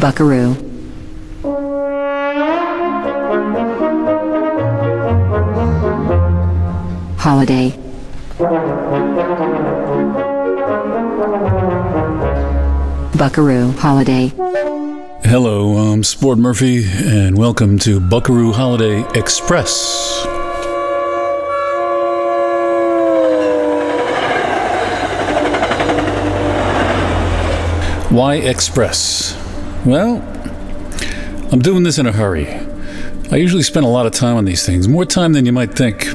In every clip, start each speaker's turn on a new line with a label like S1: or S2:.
S1: Buckaroo. Holiday. Buckaroo Holiday.
S2: Hello, I'm Sport Murphy, and welcome to Buckaroo Holiday Express. Why Express? Well, I'm doing this in a hurry. I usually spend a lot of time on these things, more time than you might think,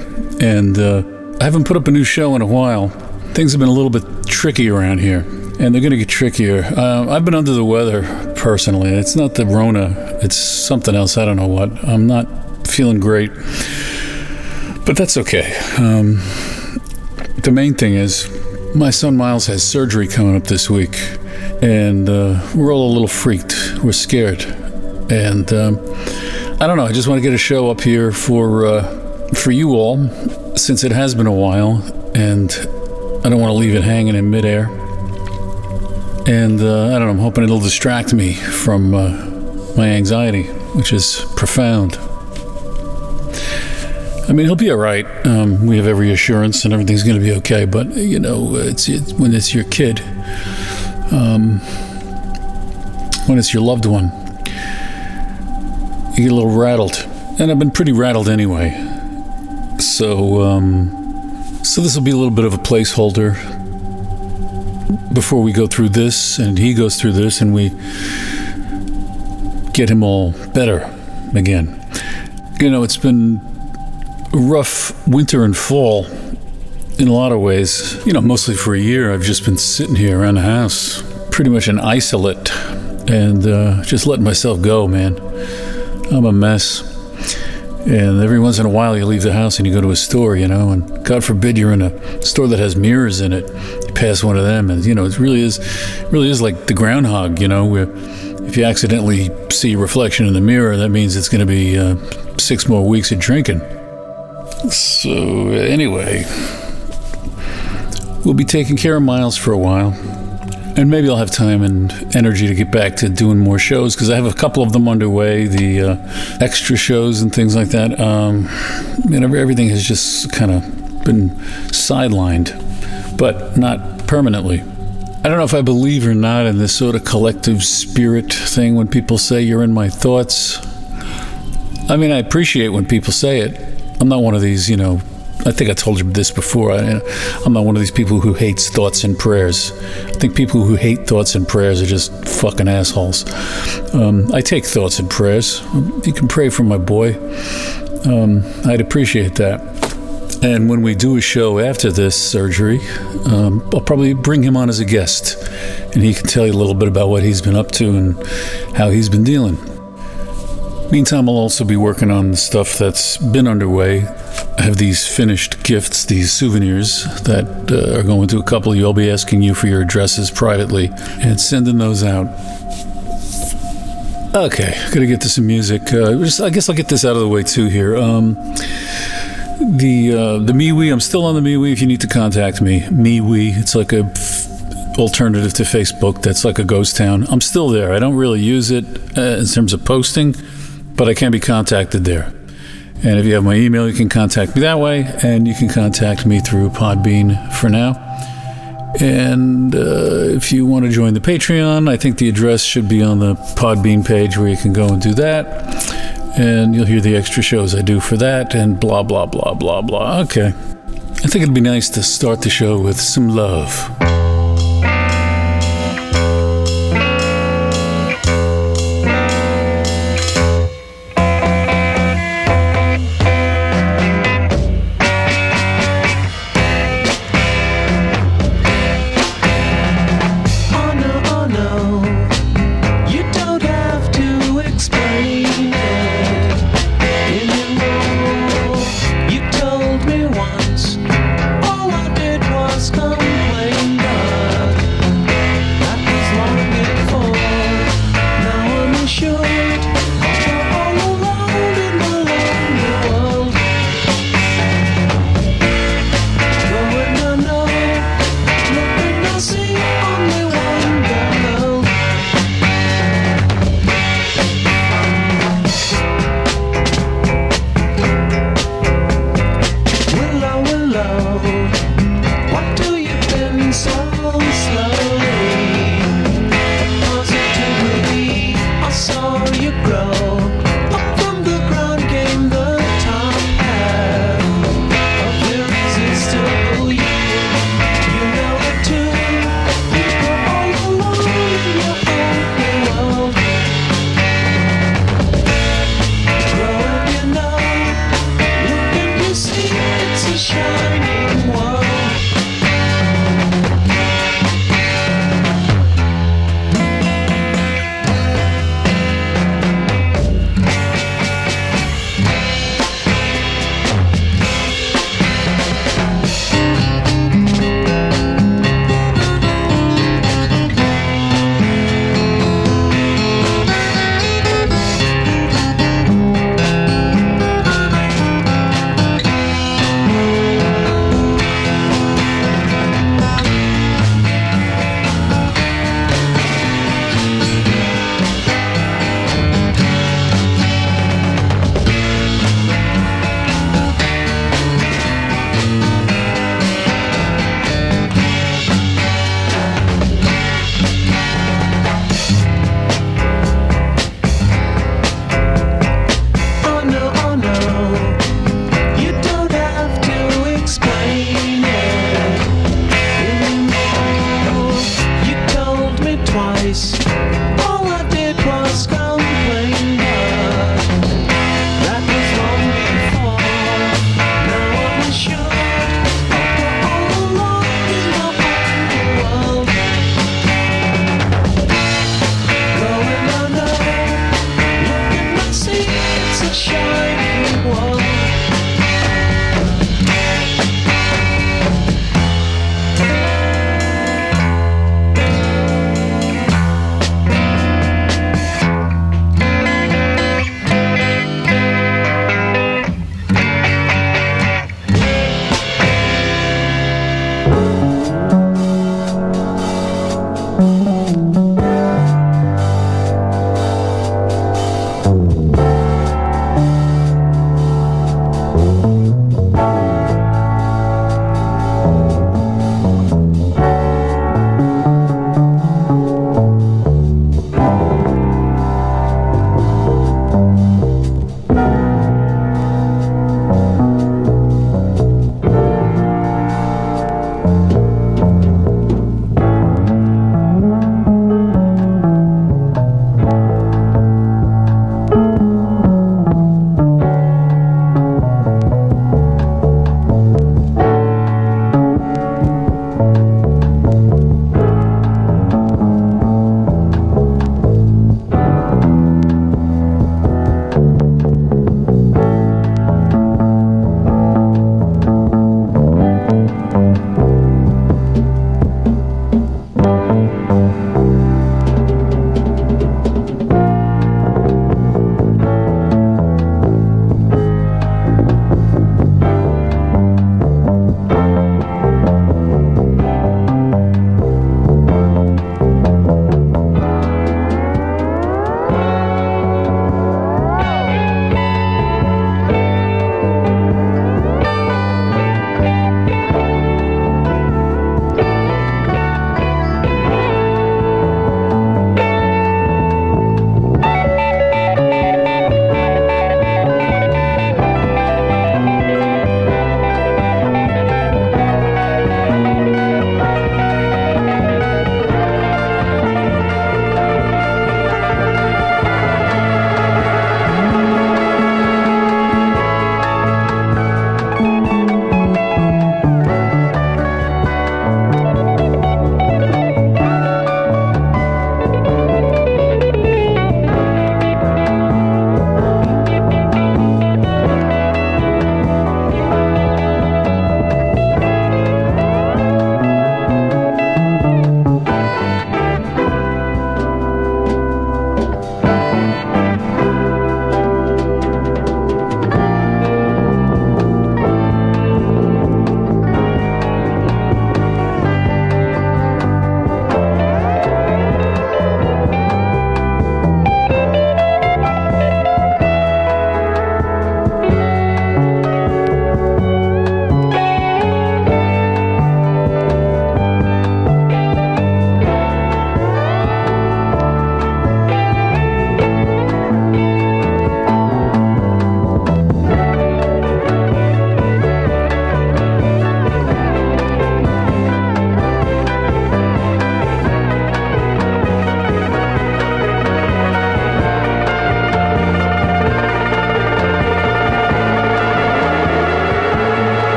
S2: and uh, I haven't put up a new show in a while. Things have been a little bit tricky around here, and they're going to get trickier. Uh, I've been under the weather personally. It's not the Rona, it's something else. I don't know what. I'm not feeling great, but that's okay. Um, the main thing is, my son Miles has surgery coming up this week, and uh, we're all a little freaked. We're scared, and um, I don't know. I just want to get a show up here for uh, for you all, since it has been a while, and I don't want to leave it hanging in midair. And uh, I don't know. I'm hoping it'll distract me from uh, my anxiety, which is profound. I mean, he'll be all right. Um, we have every assurance, and everything's going to be okay. But you know, it's, it's when it's your kid, um, when it's your loved one, you get a little rattled, and I've been pretty rattled anyway. So, um, so this will be a little bit of a placeholder before we go through this, and he goes through this, and we get him all better again. You know, it's been rough winter and fall in a lot of ways. You know, mostly for a year, I've just been sitting here around the house, pretty much an isolate, and uh, just letting myself go, man. I'm a mess. And every once in a while, you leave the house and you go to a store, you know, and God forbid you're in a store that has mirrors in it. You pass one of them, and you know, it really is, really is like the groundhog, you know, where if you accidentally see a reflection in the mirror, that means it's going to be uh, six more weeks of drinking. So anyway, we'll be taking care of Miles for a while. And maybe I'll have time and energy to get back to doing more shows because I have a couple of them underway, the uh, extra shows and things like that. Um, and everything has just kind of been sidelined, but not permanently. I don't know if I believe or not in this sort of collective spirit thing when people say you're in my thoughts. I mean, I appreciate when people say it. I'm not one of these, you know, I think I told you this before. I, am not one of these people who hates thoughts and prayers. I think people who hate thoughts and prayers are just fucking assholes. Um, I take thoughts and prayers. You can pray for my boy. Um, I'd appreciate that. And when we do a show after this surgery, um, I'll probably bring him on as a guest, and he can tell you a little bit about what he's been up to and how he's been dealing. Meantime, I'll also be working on the stuff that's been underway. I have these finished gifts, these souvenirs that uh, are going to a couple of you. I'll be asking you for your addresses privately and sending those out. Okay, gotta get to some music. Uh, just, I guess I'll get this out of the way too here. Um, the uh, the MeWe, I'm still on the MeWe. If you need to contact me, MeWe. It's like a f- alternative to Facebook. That's like a ghost town. I'm still there. I don't really use it uh, in terms of posting, but I can be contacted there. And if you have my email, you can contact me that way, and you can contact me through Podbean for now. And uh, if you want to join the Patreon, I think the address should be on the Podbean page where you can go and do that. And you'll hear the extra shows I do for that, and blah, blah, blah, blah, blah. Okay. I think it'd be nice to start the show with some love.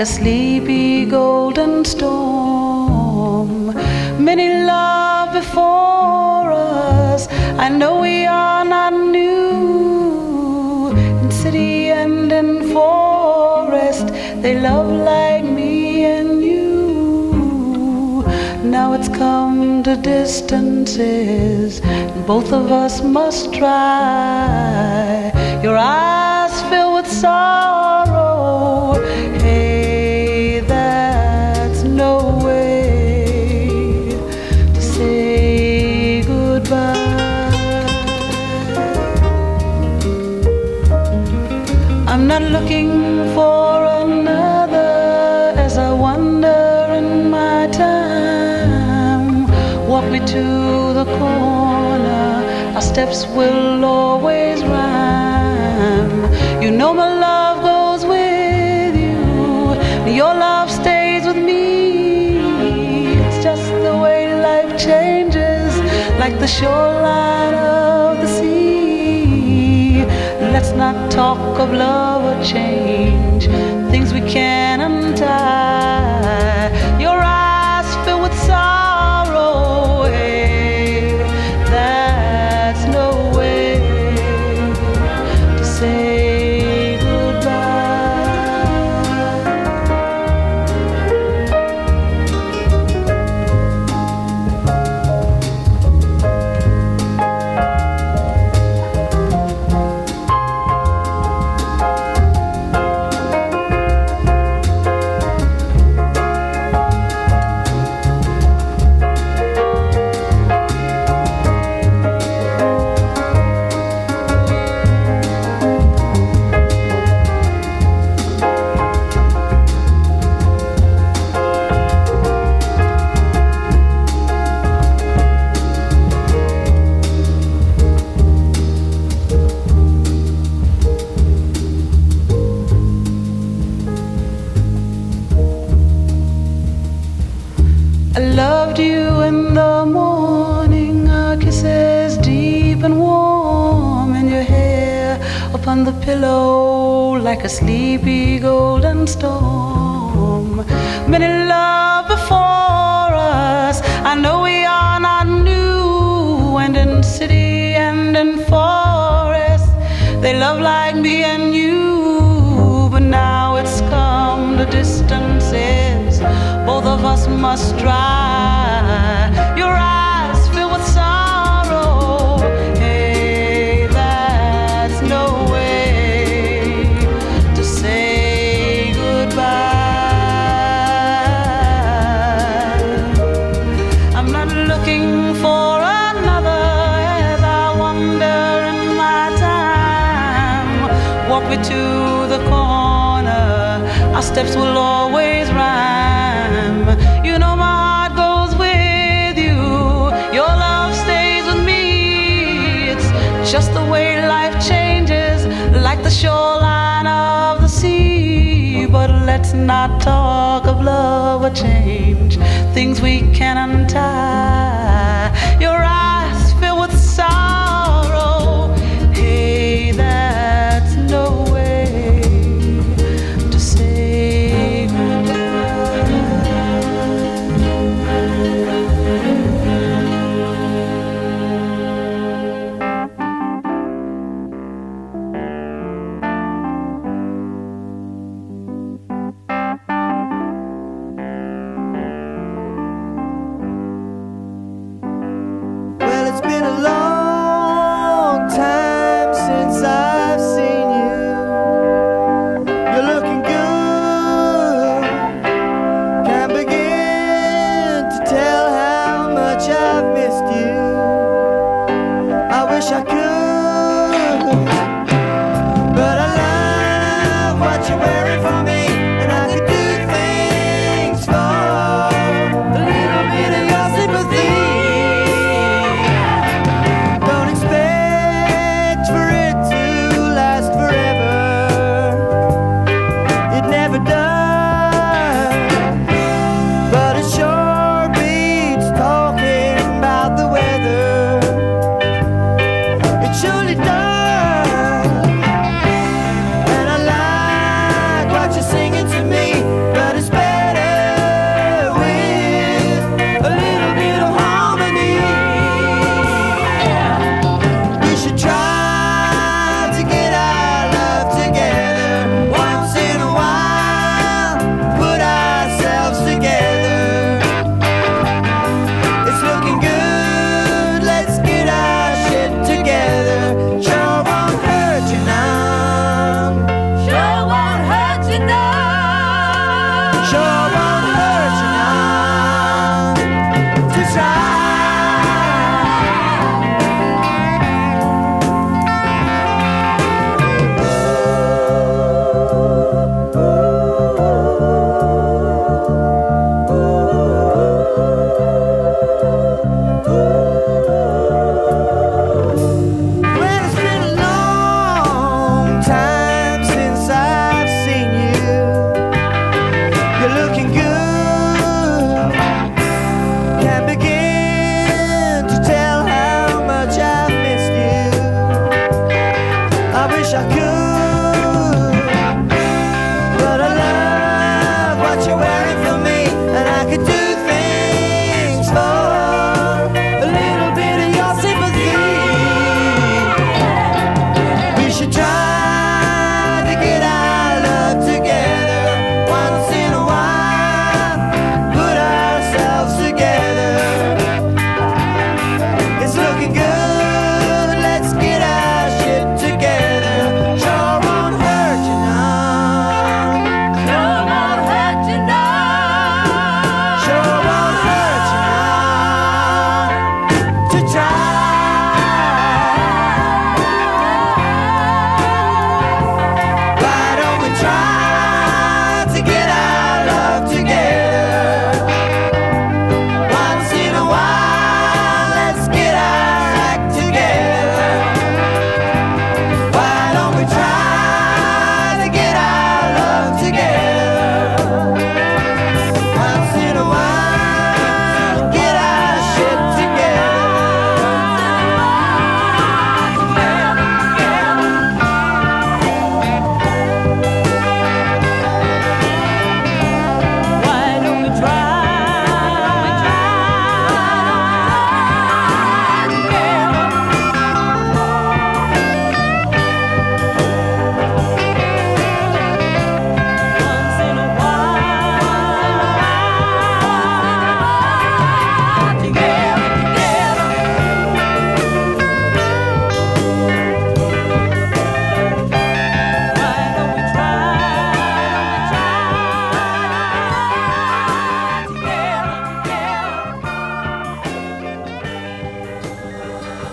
S3: Like a sleepy golden storm. Many love before us. I know we are not new. In city and in forest, they love like me and you. Now it's come to distances, and both of us must try. Your eyes fill with sorrow. Our steps will always rhyme. You know my love goes with you, your love stays with me. It's just the way life changes, like the shoreline of the sea. Let's not talk of love or change, things we can't untie. Sleepy golden storm. Many love before us, I know we are not new, and in city and in forest, they love like me and you, but now it's come to distances both of us must try. Things we can untie.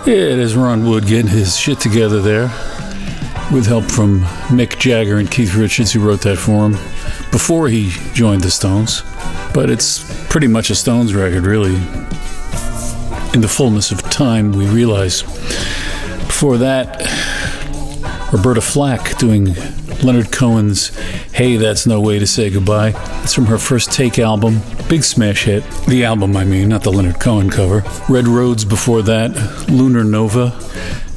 S2: Yeah, it is Ron Wood getting his shit together there with help from Mick Jagger and Keith Richards, who wrote that for him before he joined the Stones. But it's pretty much a Stones record, really. In the fullness of time, we realize. Before that, Roberta Flack doing Leonard Cohen's Hey, That's No Way to Say Goodbye. It's from her first Take album. Big smash hit. The album, I mean, not the Leonard Cohen cover. Red Rhodes before that. Lunar Nova.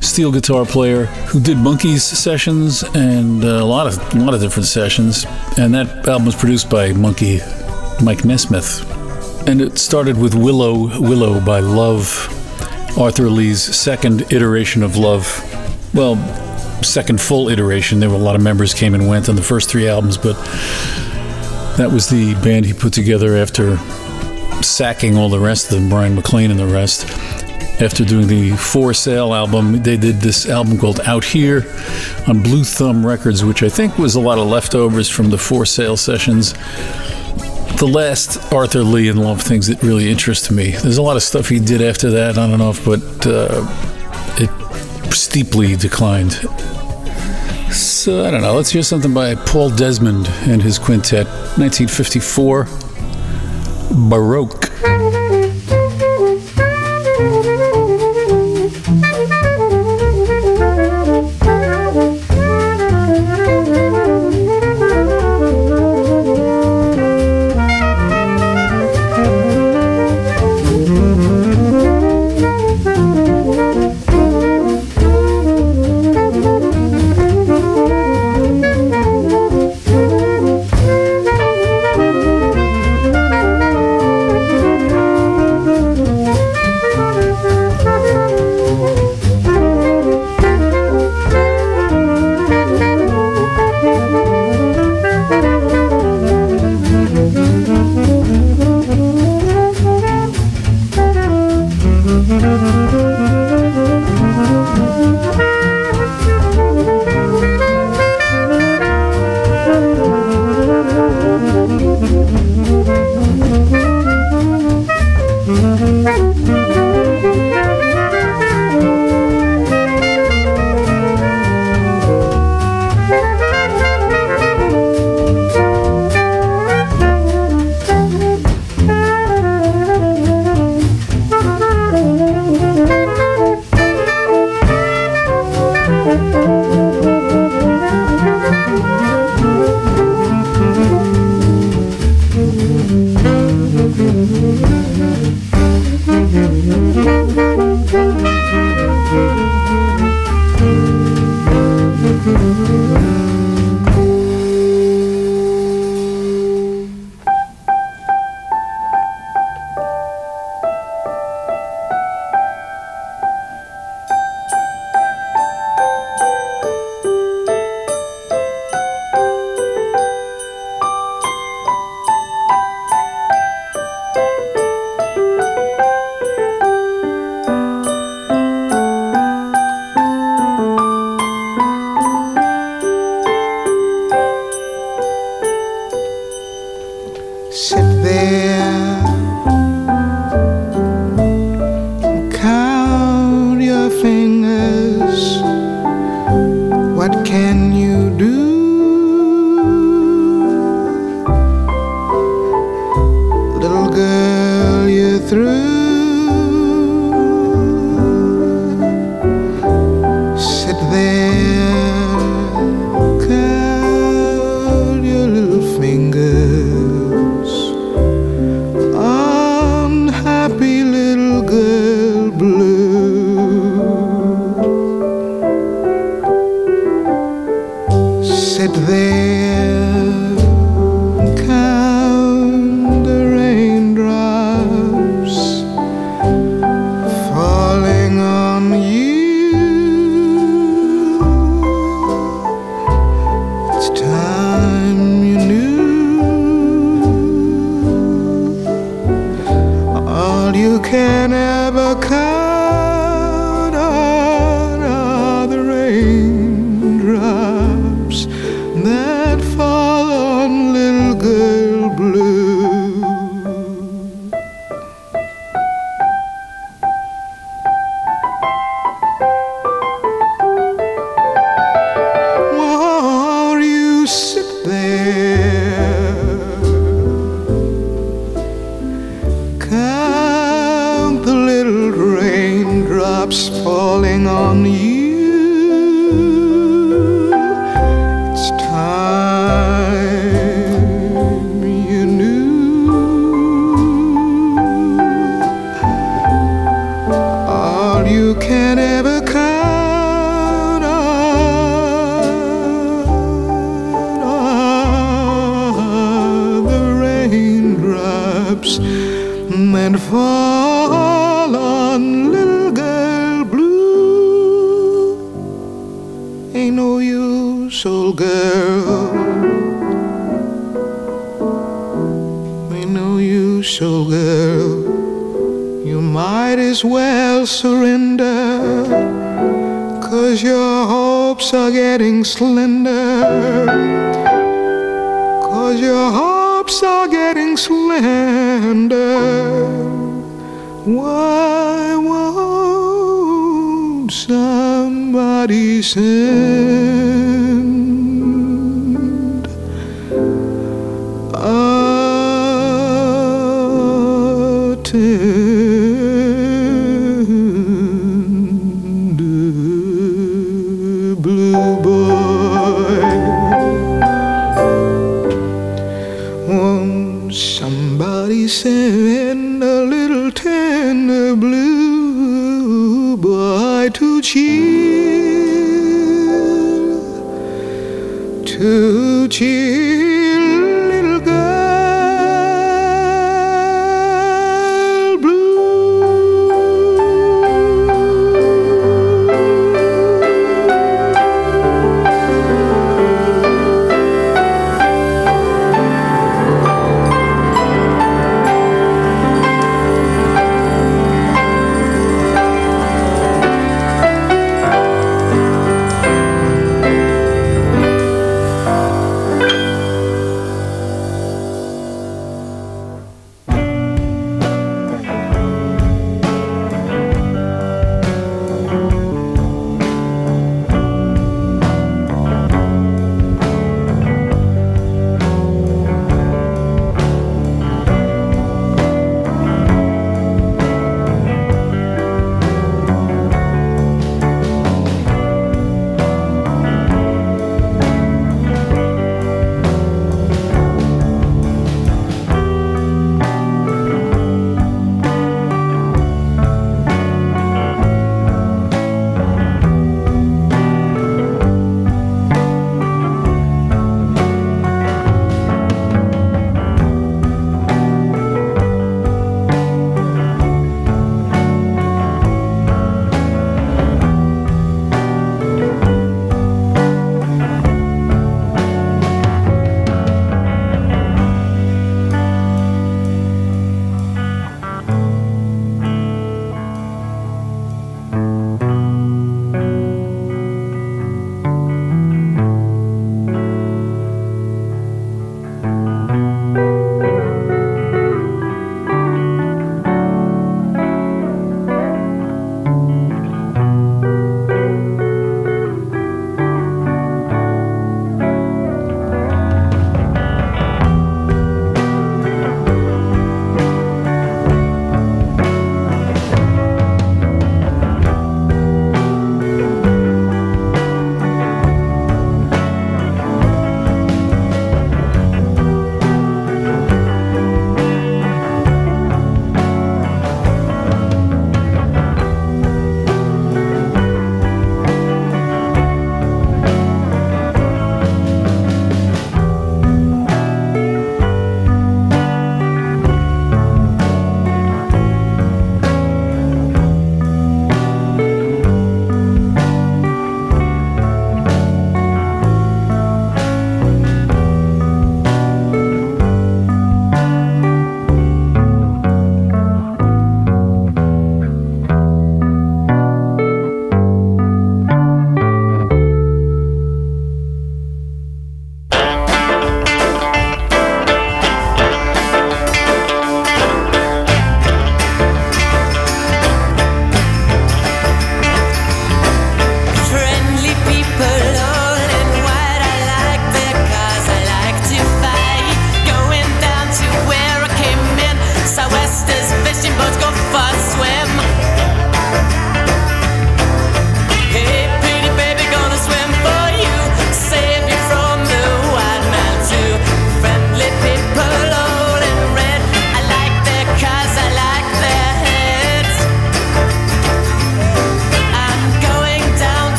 S2: Steel guitar player who did Monkees sessions and uh, a lot of a lot of different sessions. And that album was produced by Monkee Mike Nesmith. And it started with Willow Willow by Love, Arthur Lee's second iteration of Love. Well, second full iteration. There were a lot of members came and went on the first three albums, but that was the band he put together after sacking all the rest of them, Bryan MacLean and the rest. After doing the Four Sail album, they did this album called Out Here on Blue Thumb Records, which I think was a lot of leftovers from the Four Sail sessions. The last Arthur Lee and Love things that really interest me. There's a lot of stuff he did after that on and off, but uh, it steeply declined. So uh, I don't know. Let's hear something by Paul Desmond and his quintet, 1954, Baroque.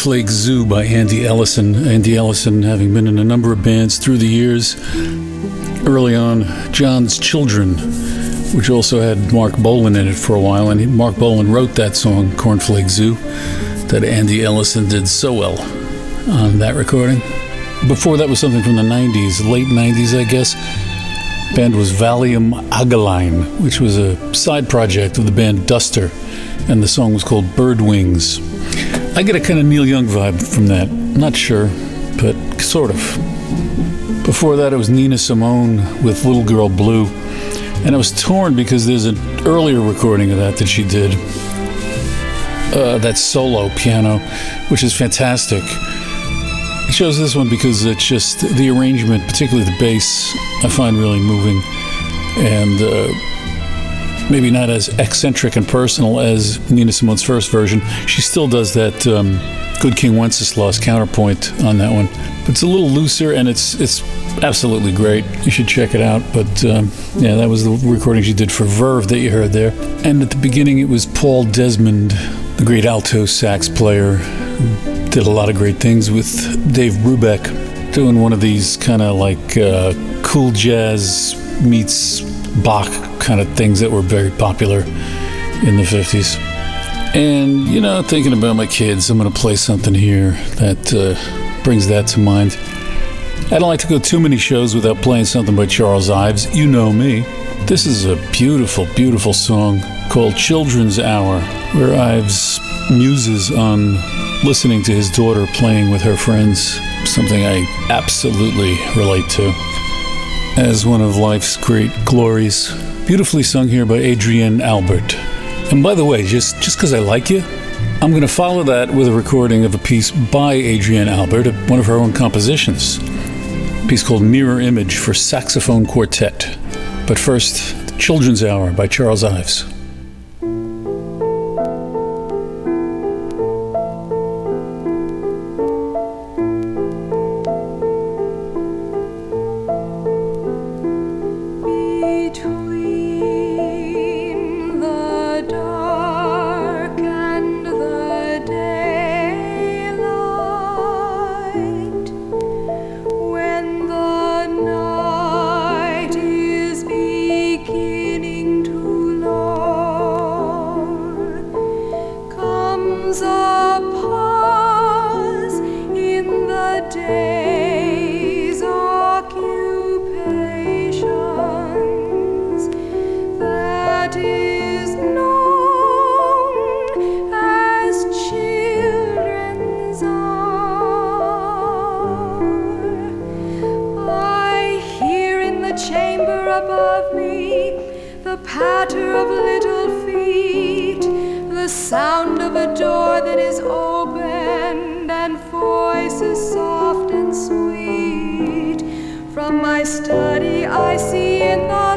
S2: Cornflake Zoo by Andy Ellison. Andy Ellison having been in a number of bands through the years. Early on, John's Children, which also had Marc Bolan in it for a while, and Marc Bolan wrote that song, Cornflake Zoo, that Andy Ellison did so well on that recording. Before that was something from the 90s, late 90s, I guess. Band was Valium Aggelein, which was a side project of the band Duster, and the song was called Bird Wings. I get a kind of Neil Young vibe from that. Not sure, but sort of. Before that, it was Nina Simone with Little Girl Blue. And I was torn because there's an earlier recording of that that she did. Uh, that solo piano, which is fantastic. I chose this one because it's just the arrangement, particularly the bass, I find really moving. And uh, maybe not as eccentric and personal as Nina Simone's first version. She still does that um, Good King Wenceslas counterpoint on that one. It's a little looser and it's it's absolutely great. You should check it out. But um, yeah, that was the recording she did for Verve that you heard there. And at the beginning, it was Paul Desmond, the great alto sax player, who did a lot of great things with Dave Brubeck, doing one of these kind of like uh, cool jazz meets Bach kind of things that were very popular in the 50s. And, you know, thinking about my kids, I'm going to play something here that uh, brings that to mind. I don't like to go too many shows without playing something by Charles Ives. You know me. This is a beautiful, beautiful song called Children's Hour, where Ives muses on listening to his daughter playing with her friends, something I absolutely relate to as one of life's great glories. Beautifully sung here by Adrienne Albert. And by the way, just just because I like you, I'm going to follow that with a recording of a piece by Adrienne Albert, one of her own compositions. A piece called Mirror Image for saxophone quartet. But first, Children's Hour by Charles Ives.
S4: I see
S5: in the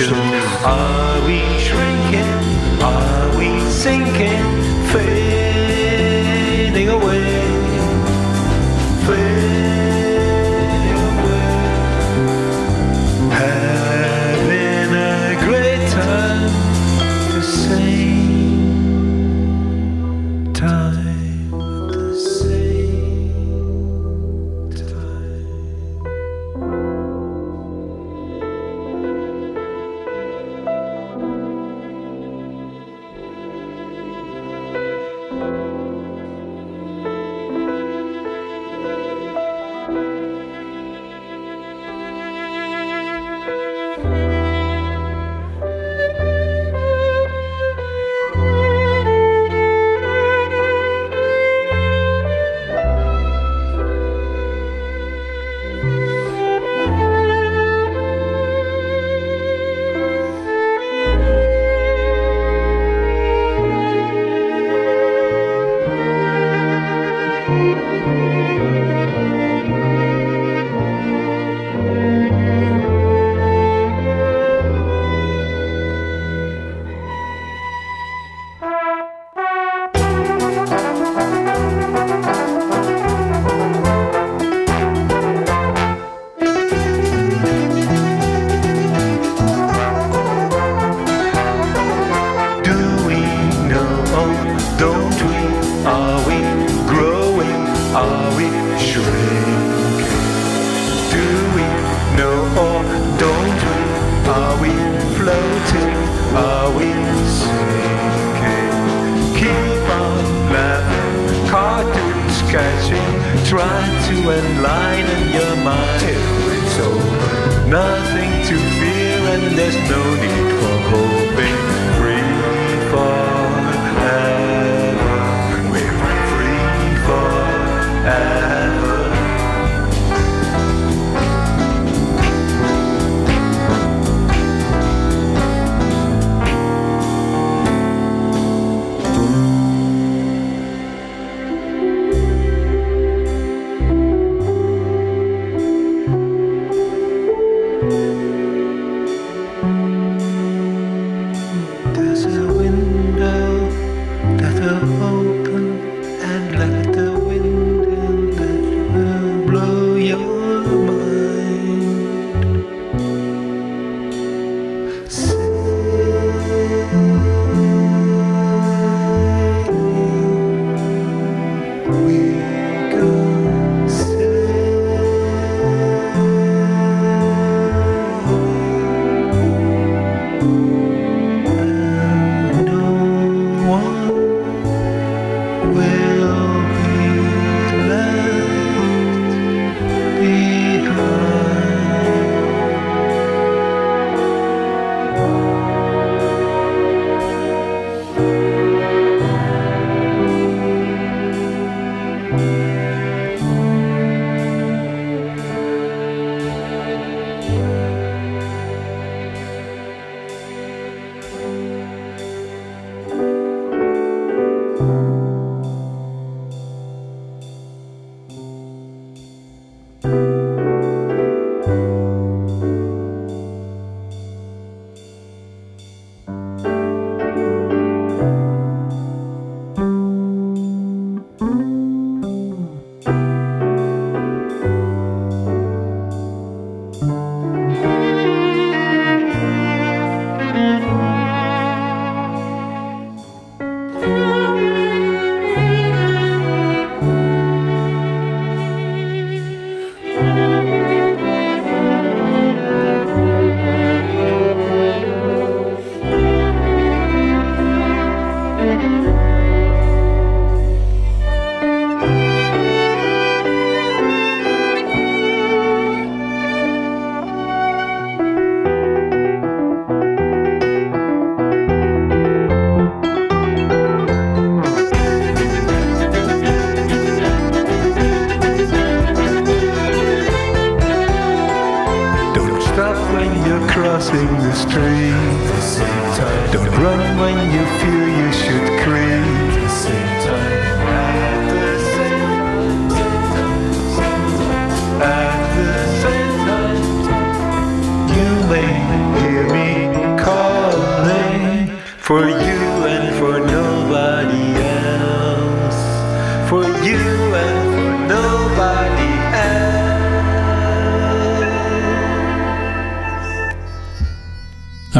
S5: Are we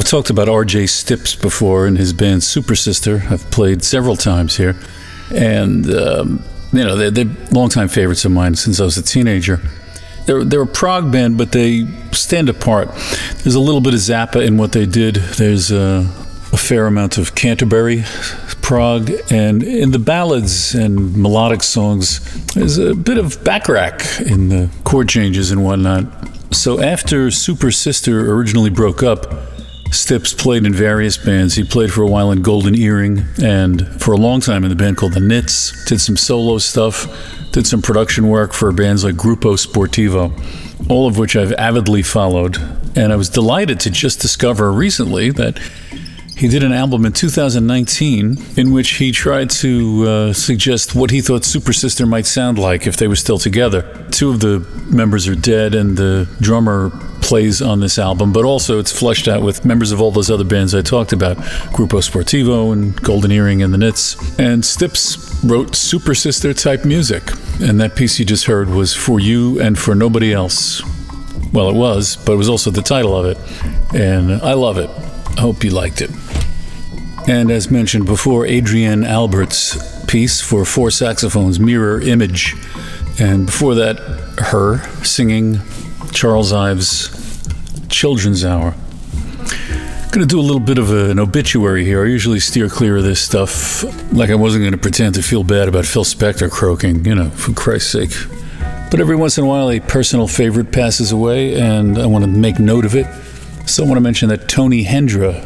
S2: talked about R.J. Stips before and his band Super Sister. I've played several times here, and um, you know they're, they're longtime favorites of mine since I was a teenager. They're they're a prog band, but they stand apart. There's a little bit of Zappa in what they did. There's a fair amount of Canterbury prog, and in the ballads and melodic songs, there's a bit of Bacharach in the chord changes and whatnot. So after Super Sister originally broke up, Stips played in various bands. He played for a while in Golden Earring and for a long time in the band called The Nits. Did some solo stuff, did some production work for bands like Gruppo Sportivo, all of which I've avidly followed. And I was delighted to just discover recently that he did an album in 2019 in which he tried to uh, suggest what he thought Super Sister might sound like if they were still together. Two of the members are dead, and the drummer plays on this album, but also it's fleshed out with members of all those other bands I talked about Gruppo Sportivo and Golden Earring and the Nits. And Stips wrote Super Sister type music, and that piece you just heard was For You and For Nobody Else. Well, it was, but it was also the title of it, and I love it. I hope you liked it. And as mentioned before, Adrienne Albert's piece for four saxophones, Mirror Image. And before that, her singing Charles Ives' Children's Hour. I'm to do a little bit of a- an obituary here. I usually steer clear of this stuff, like I wasn't to pretend to feel bad about Phil Spector croaking, you know, for Christ's sake. But every once in a while, a personal favorite passes away, and I want to make note of it. So I want to mention that Tony Hendra,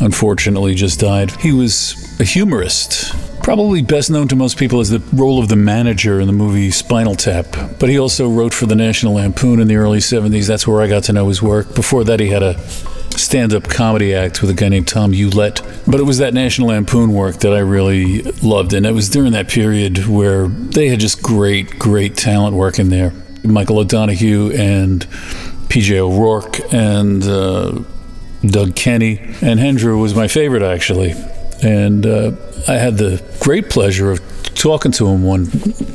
S2: unfortunately, just died. He was a humorist, probably best known to most people as the role of the manager in the movie Spinal Tap. But he also wrote for the National Lampoon in the early 70s. That's where I got to know his work. Before that, he had a stand up comedy act with a guy named Tom Hewlett. But it was that National Lampoon work that I really loved. And it was during that period where they had just great, great talent working there. Michael O'Donoghue and PJ O'Rourke and uh, Doug Kenney. And Hendra was my favorite, actually. And uh, I had the great pleasure of talking to him one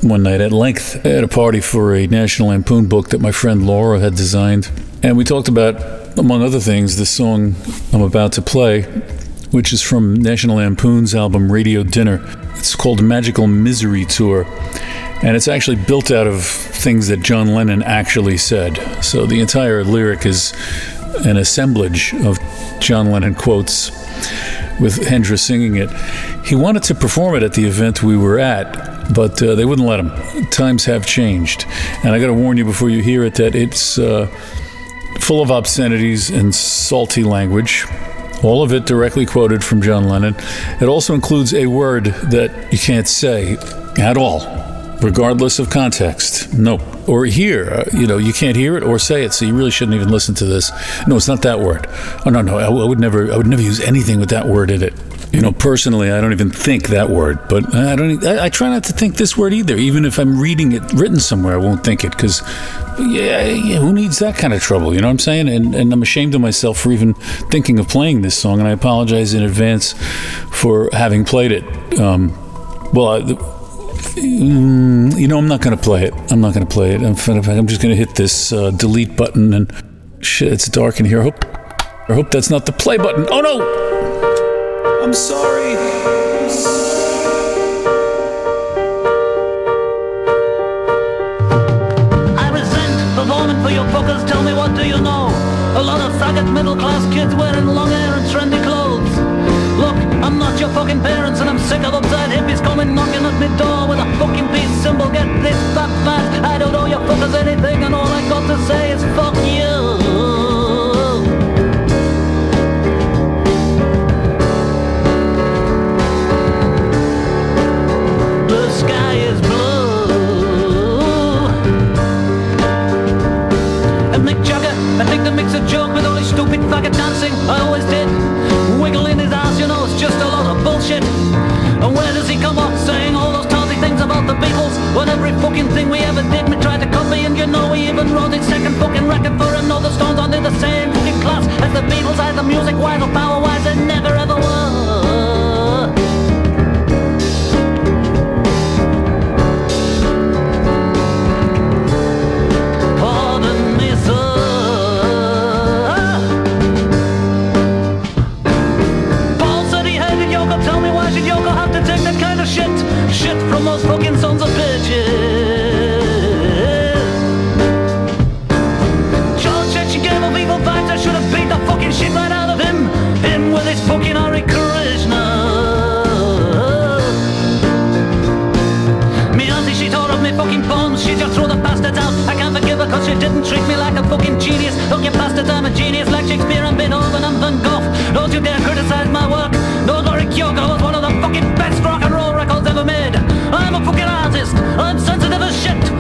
S2: one night at length at a party for a National Lampoon book that my friend Laura had designed. And we talked about, among other things, the song I'm about to play, which is from National Lampoon's album Radio Dinner. It's called Magical Misery Tour. And it's actually built out of things that John Lennon actually said. So the entire lyric is an assemblage of John Lennon quotes with Hendra singing it. He wanted to perform it at the event we were at, but uh, they wouldn't let him. Times have changed. And I got to warn you before you hear it that it's uh, full of obscenities and salty language. All of it directly quoted from John Lennon. It also includes a word that you can't say at all, regardless of context. No. Or hear, uh, you know, you can't hear it or say it, so you really shouldn't even listen to this. No, it's not that word. Oh no, no, I, I would never, I would never use anything with that word in it. You know, personally, I don't even think that word, but I don't. I try not to think this word either. Even if I'm reading it written somewhere, I won't think it because, yeah, yeah, who needs that kind of trouble? You know what I'm saying? And and I'm ashamed of myself for even thinking of playing this song, and I apologize in advance for having played it. Um, well, I, Mm, you know, I'm not going to play it. I'm not going to play it. In fact, I'm just going to hit this uh, delete button and shit. It's dark in here. I hope, I hope that's not the play button. Oh no! I'm sorry.
S6: I resent performing for your fuckers. Tell me what do you know? A lot of faggot middle class kids wearing long hair fucking parents and I'm sick of upside hippies coming knocking at my door with a fucking peace symbol. Get this fuck fat. I don't owe you fuckers anything and all I got to say is fuck you. stupid faggot dancing. I always did. Wiggle in his ass, you know, it's just a come on saying all those tozy things about the Beatles. Well, every fucking thing we ever did we tried to copy. And you know we even wrote its second fucking record for another Stones on in the same fucking class. As the Beatles Either music-wise or power-wise it never ever was that I'm a genius like Shakespeare and Beethoven and Van Gogh. Don't you dare criticize my work know Laurie Kyogo was one of the fucking best rock and roll records ever made. I'm a fucking artist. I'm sensitive as shit.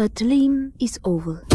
S6: The
S7: dream is over.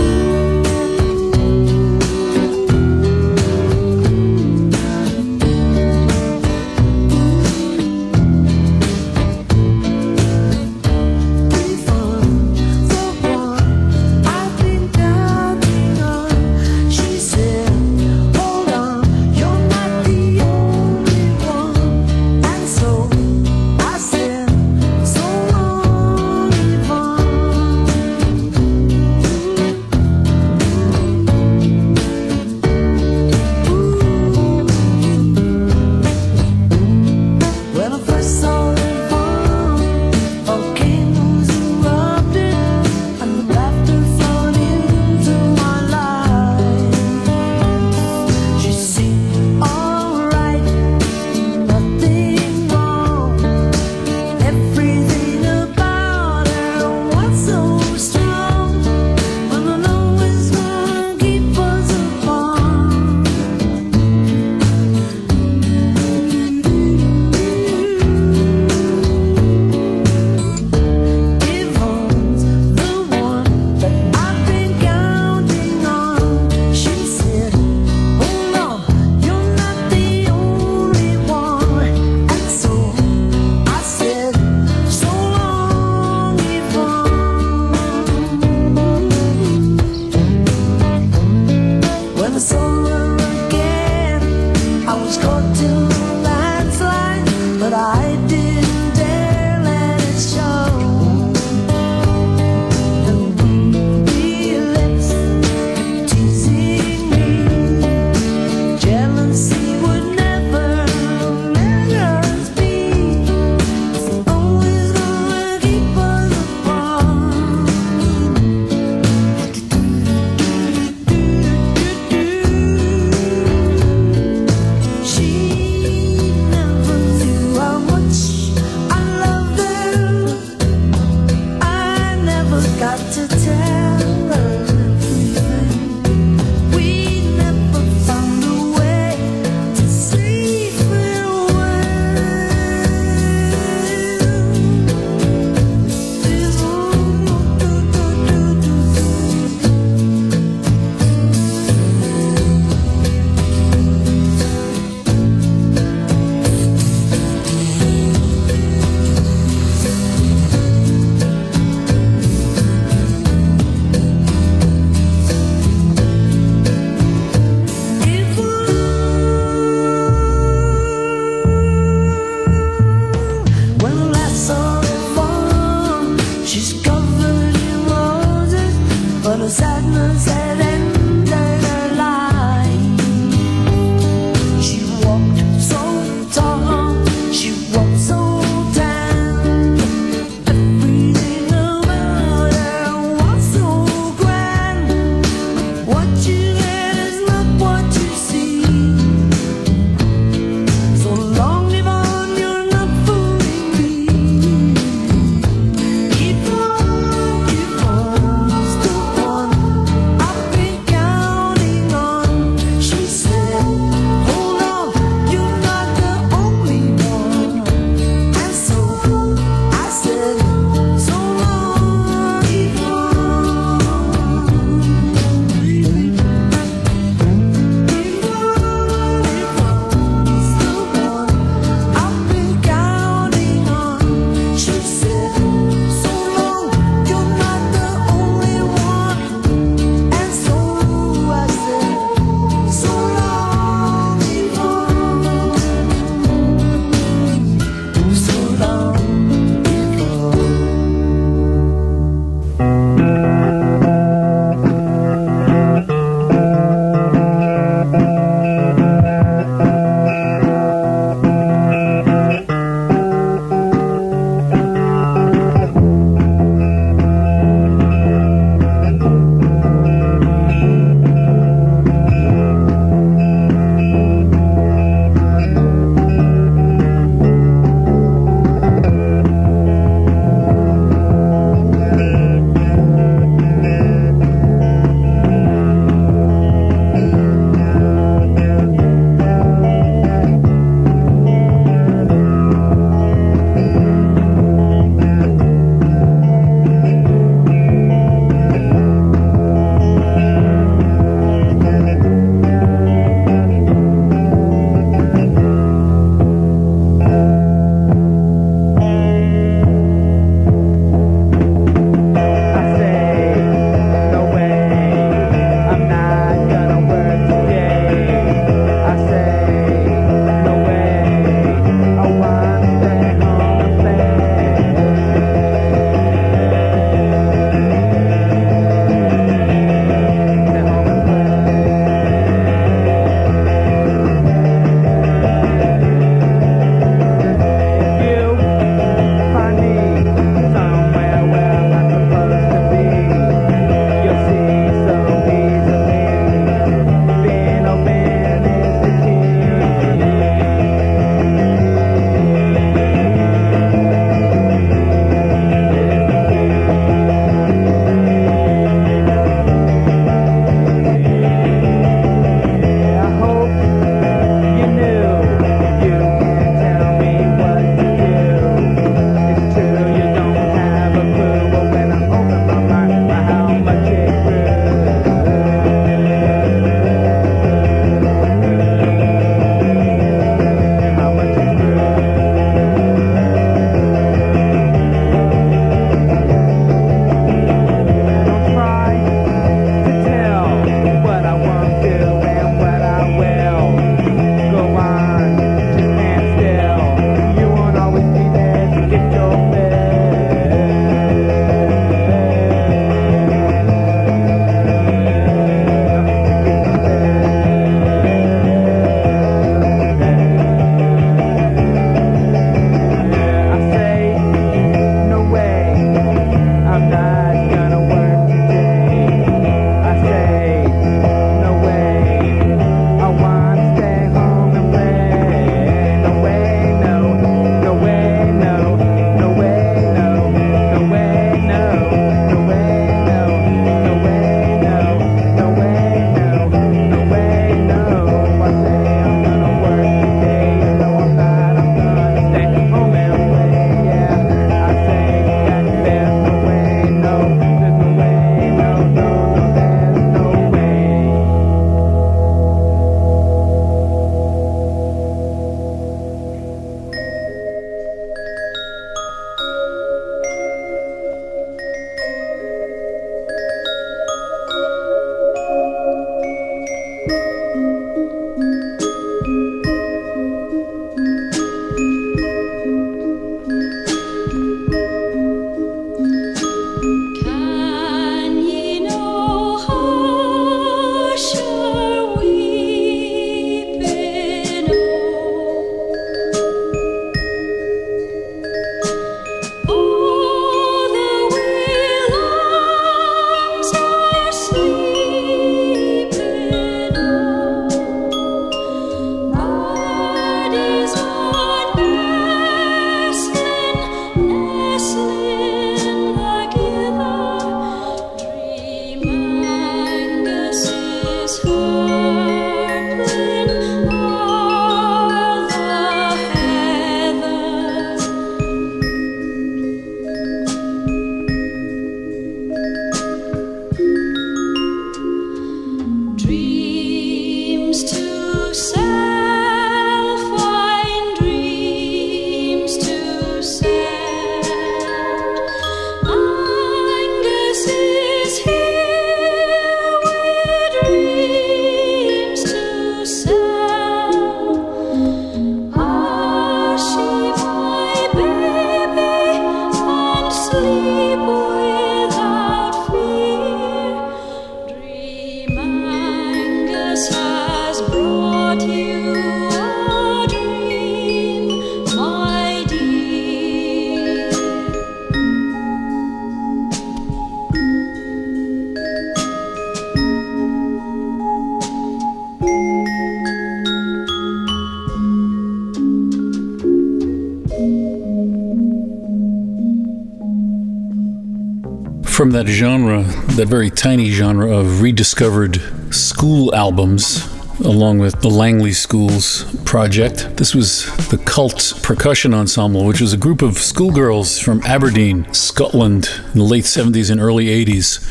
S2: That genre, that very tiny genre of rediscovered school albums, along with the Langley Schools project, this was the Cult Percussion Ensemble, which was a group of schoolgirls from Aberdeen, Scotland, in the late 70s and early 80s.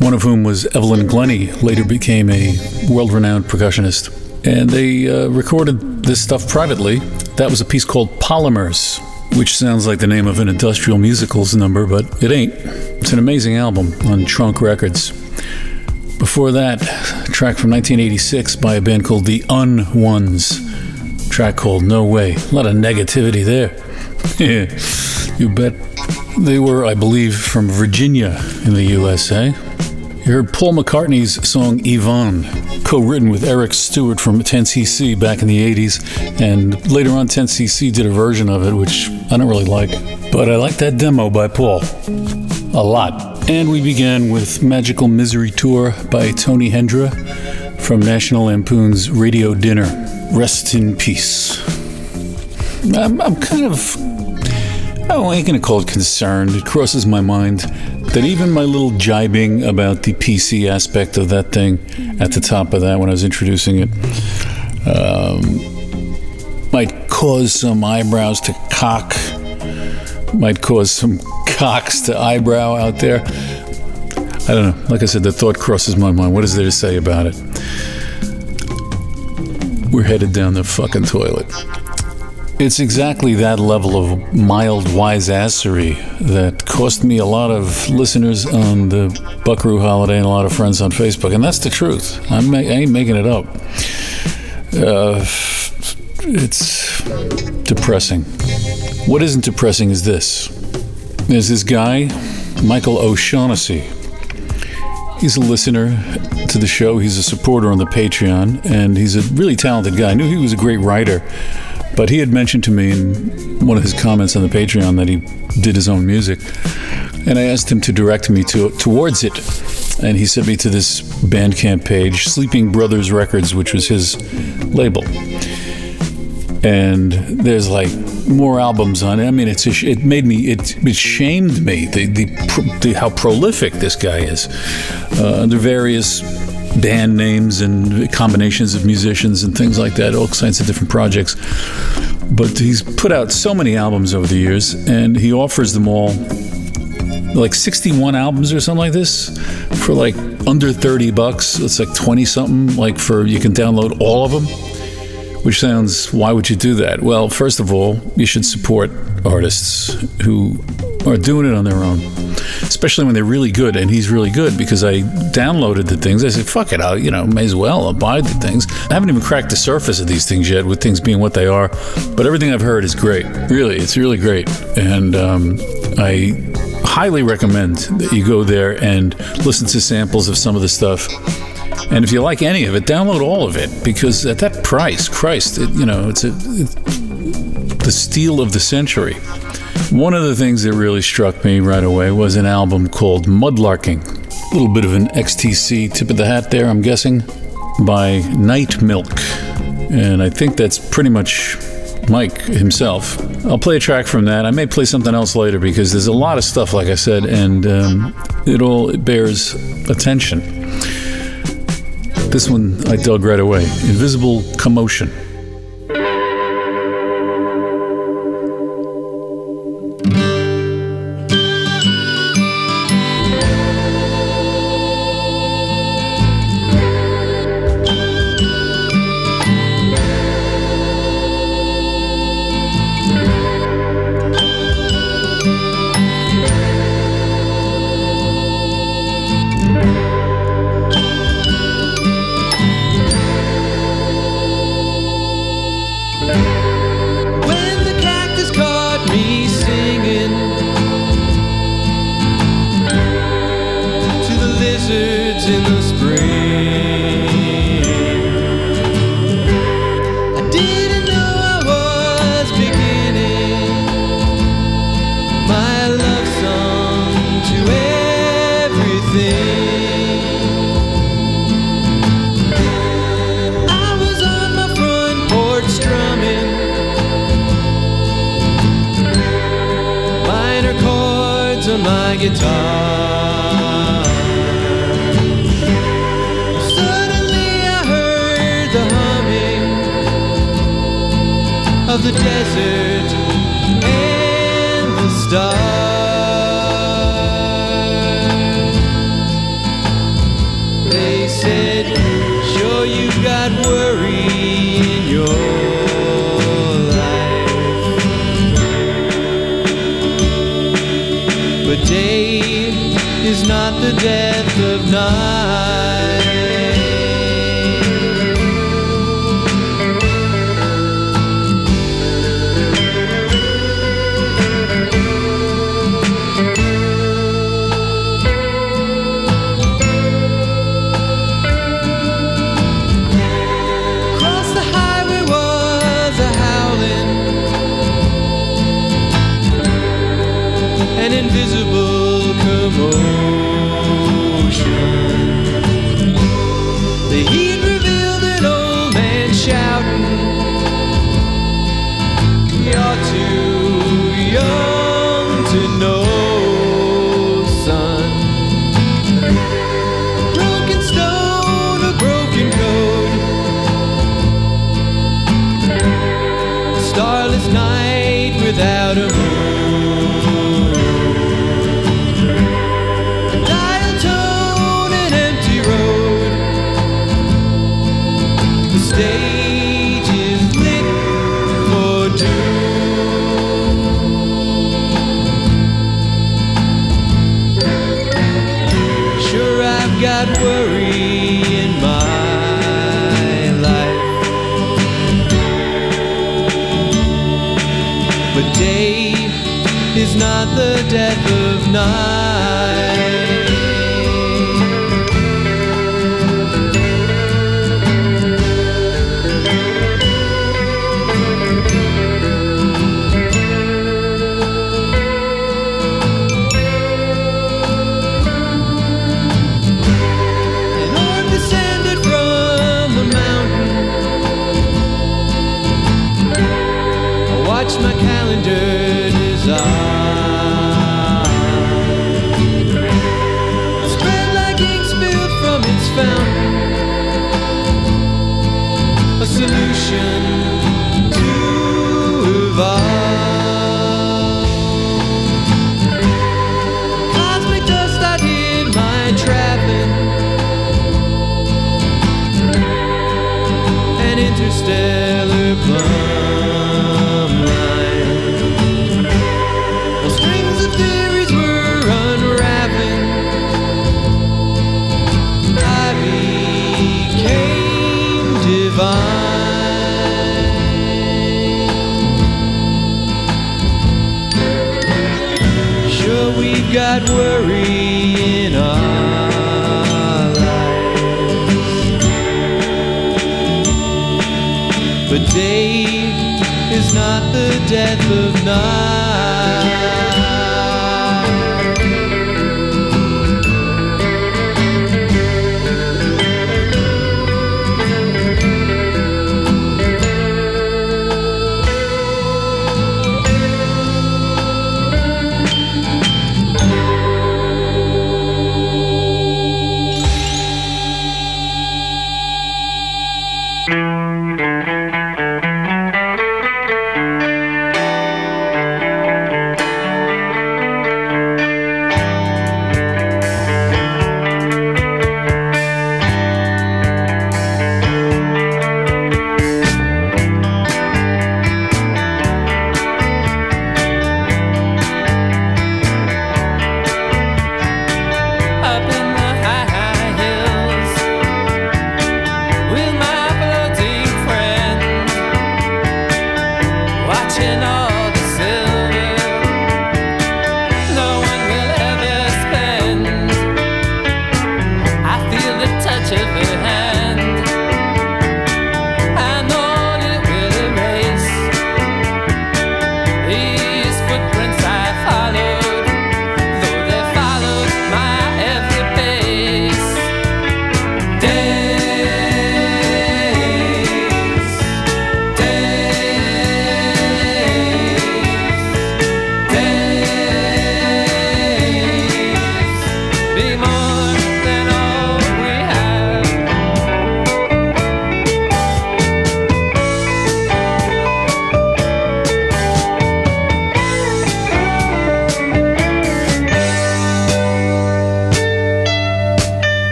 S2: One of whom was Evelyn Glennie, later became a world renowned percussionist. And they uh, recorded this stuff privately. That was a piece called Polymers, which sounds like the name of an industrial musicals number, but it ain't. It's an amazing album on Trunk Records. Before that, track from 1986 by a band called The Unones. Track called No Way. A lot of negativity there. you bet. They were, I believe, from Virginia in the USA. You heard Paul McCartney's song Yvonne, co written with Eric Stewart from 10cc back in the 80s. And later on, 10cc did a version of it, which I don't really like. But I like that demo by Paul. A lot. And we began with Magical Misery Tour by Tony Hendra from National Lampoon's Radio Dinner. Rest in peace. I'm, I'm kind of Oh, I ain't gonna call it concerned. It crosses my mind that even my little jibing about the PC aspect of that thing at the top of that when I was introducing it um, might cause some eyebrows to cock, might cause some cocks to eyebrow out there. I don't know. Like I said, the thought crosses my mind. What is there to say about it? We're headed down the fucking toilet. It's exactly that level of mild wiseassery that cost me a lot of listeners on the Buckaroo holiday and a lot of friends on Facebook, and that's the truth. I'm I ain't making it up. Uh, it's depressing. What isn't depressing is this. There's this guy, Michael O'Shaughnessy. He's a listener to the show. He's a supporter on the Patreon, and he's a really talented guy. I knew he was a great writer, but he had mentioned to me in one of his comments on the Patreon that he did his own music, and I asked him to direct me to towards it. And he sent me to this Bandcamp page, Sleeping Brothers Records, which was his label. And there's like more albums on it. I mean, it's it made me it, it shamed me the the, the how prolific this guy is uh, under various band names and combinations of musicians and things like that, all kinds of different projects. But he's put out so many albums over the years, and he offers them all like 61 albums or something like this for like under 30 bucks. It's like 20 something, like for you can download all of them. Which sounds, why would you do that? Well, first of all, you should support artists who are doing it on their own, especially when they're really good. And he's really good because I downloaded the things. I said, fuck it, I'll, you know, may as well. Buy the things. I haven't even cracked the surface of these things yet, with things being what they are. But everything I've heard is great. Really, it's really great. And um, I highly recommend that you go there and listen to samples of some of the stuff. And if you like any of it, download all of it because at that price, Christ, it, you know, it's a, it, the steal of the century. One of the things that really struck me right away was an album called Mudlarking. A little bit of an XTC tip of the hat there, I'm guessing, by Night Milk. And I think that's pretty much Mike himself. I'll play a track from that. I may play something else later because there's a lot of stuff, like I said, and um, it all it bears attention. This one I dug right away Invisible Commotion.
S8: In the spring. I didn't know I was beginning my love song to everything. I was on my front porch strumming minor chords on my guitar. The desert and the stars. They said, Sure, you got worry in your life. But day is not the death of night. Of An interstellar plumb line. While strings of theories were unraveling, I became divine. Sure, we've got worry in our But day is not the death of night.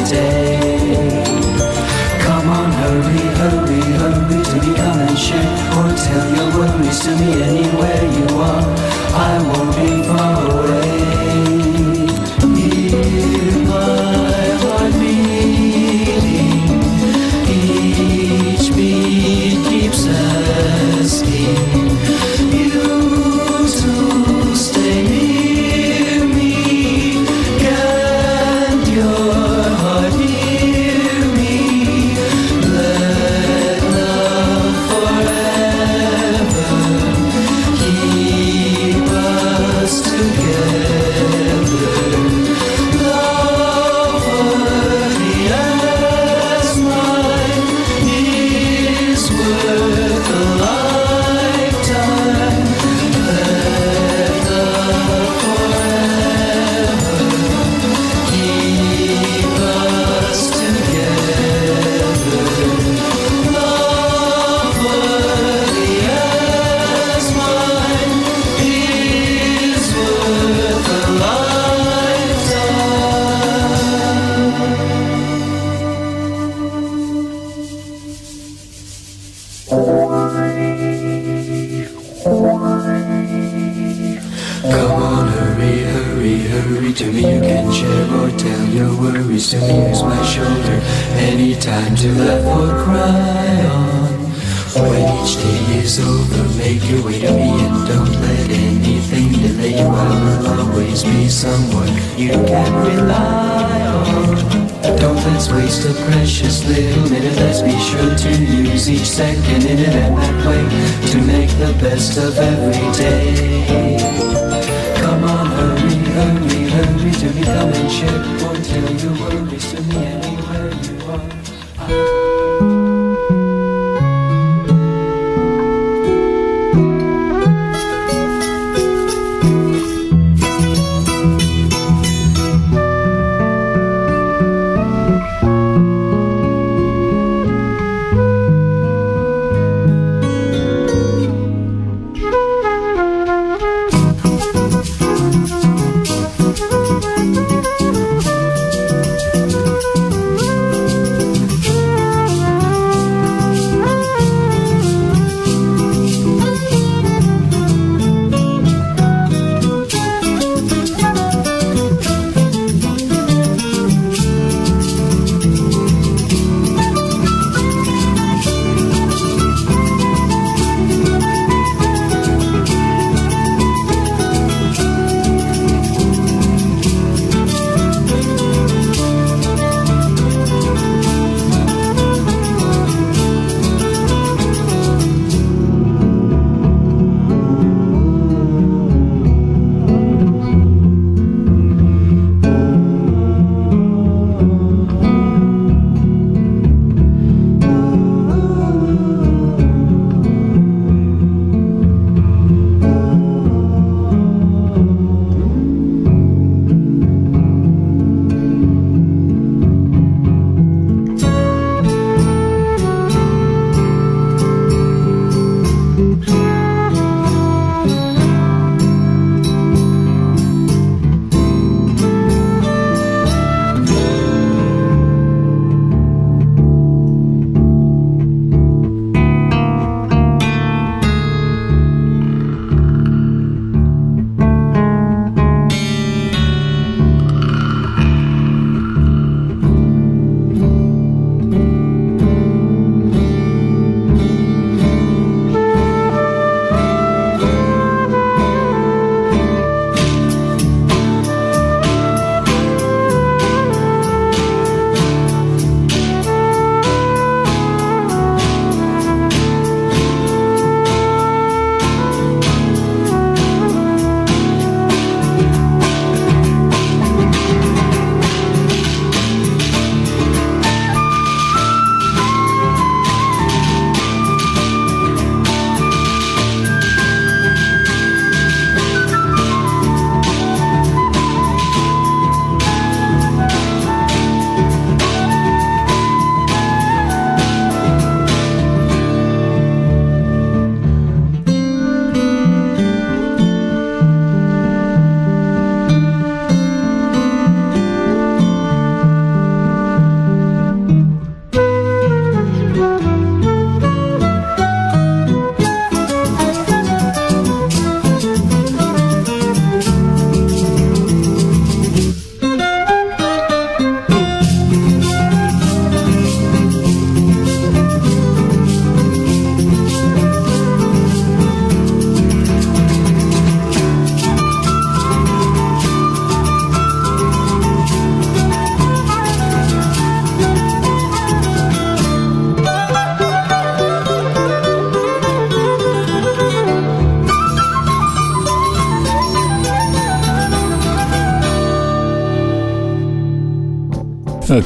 S9: Day.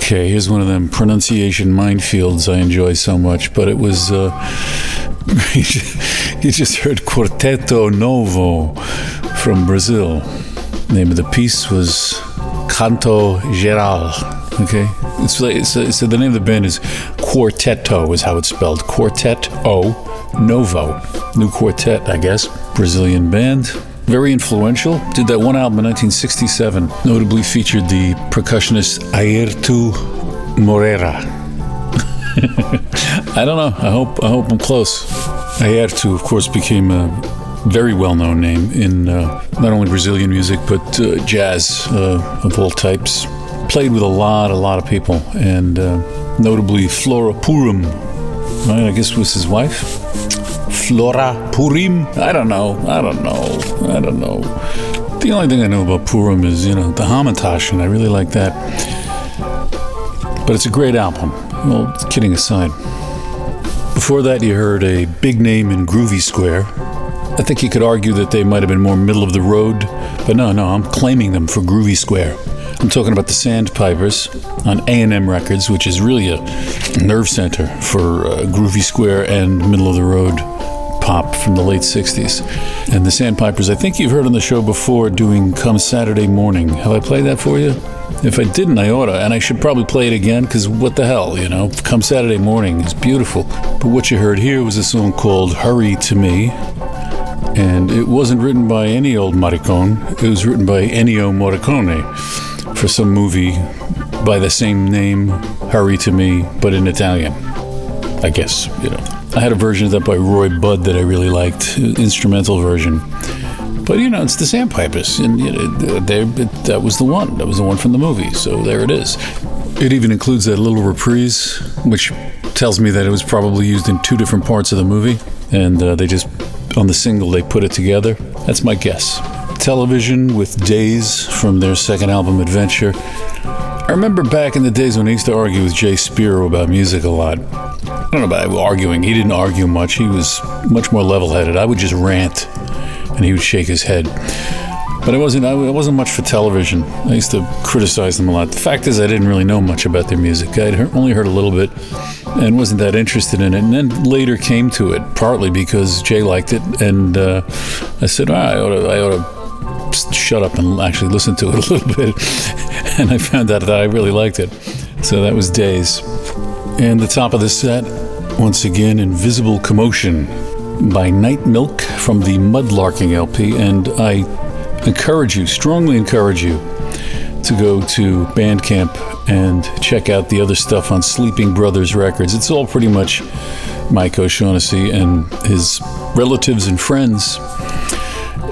S2: Okay, here's one of them pronunciation minefields I enjoy so much, but it was. Uh, you just heard Quarteto Novo from Brazil. The name of the piece was Canto Geral. Okay, it's like it's, the name of the band is Quarteto is how it's spelled. Quartet O Novo, new quartet, I guess. Brazilian band, very influential. Did that one album in 1967. Notably featured the percussionist Airto Moreira. I don't know. I hope I hope I'm close. Ayrton, of course, became a very well-known name in uh, not only Brazilian music but uh, jazz uh, of all types. Played with a lot, a lot of people, and uh, notably Flora Purim. Right, I guess was his wife. Flora Purim. I don't know. I don't know. I don't know. The only thing I know about Purim is you know the Hamantash, and I really like that. But it's a great album. Well, kidding aside. Before that, you heard a big name in Groovy Square. I think you could argue that they might have been more middle of the road, but no, no, I'm claiming them for Groovy Square. I'm talking about the Sandpipers on A&M Records, which is really a nerve center for uh, Groovy Square and middle of the road pop from the late 60s. And the Sandpipers, I think you've heard on the show before doing Come Saturday Morning. Have I played that for you? If I didn't, I oughta, and I should probably play it again because what the hell, you know? Come Saturday Morning is beautiful. But what you heard here was a song called Hurry to Me, and it wasn't written by any old Morricone. It was written by Ennio Morricone for some movie by the same name, Hurry to Me, but in Italian. I guess, you know. I had a version of that by Roy Budd that I really liked, instrumental version. But you know, it's the Sandpipers, and you know, they, that was the one. That was the one from the movie. So there it is. It even includes that little reprise, which tells me that it was probably used in two different parts of the movie, and uh, they just on the single they put it together. That's my guess. Television with Days from their second album, Adventure. I remember back in the days when I used to argue with Jay Spiro about music a lot. I don't know about arguing. He didn't argue much. He was much more level-headed. I would just rant, and he would shake his head. But I wasn't. I wasn't much for television. I used to criticize them a lot. The fact is, I didn't really know much about their music. I'd only heard a little bit, and wasn't that interested in it. And then later came to it, partly because Jay liked it, and uh, I said, oh, I ought to. I ought to shut up and actually listen to it a little bit. and I found out that I really liked it. So that was Days. And the top of the set, once again, Invisible Commotion by Night Milk from the Mudlarking LP. And I encourage you, strongly encourage you, to go to Bandcamp and check out the other stuff on Sleeping Brothers Records. It's all pretty much Mike O'Shaughnessy and his relatives and friends.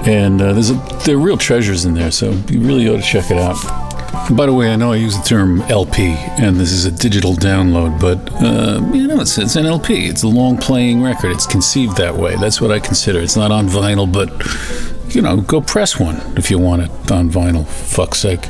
S2: And uh, there's a, there are real treasures in there, so you really ought to check it out. By the way, I know I use the term LP, and this is a digital download, but uh, you know, it's, it's an LP. It's a long playing record. It's conceived that way. That's what I consider. It's not on vinyl, but you know, go press one if you want it on vinyl. Fuck's sake.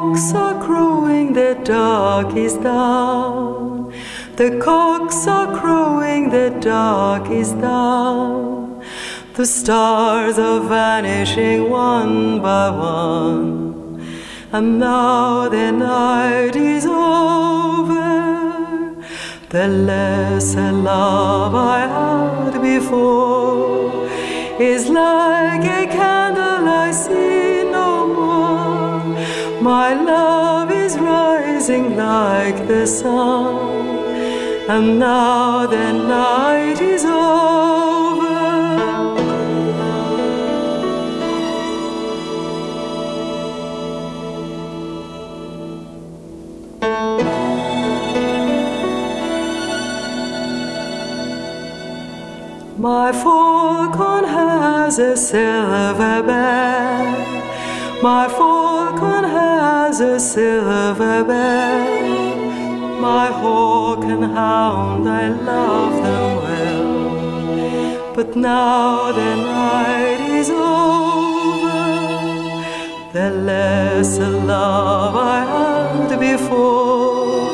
S10: Cocks are crowing, the dark is down. The cocks are crowing, the dark is down. The stars are vanishing one by one. And now the night is over. The lesser love I had before is like a candle I. My love is rising like the sun, and now the night is over. My falcon has a silver bell. My has a silver bell. My hawk and hound, I love them well. But now the night is over. The lesser love I had before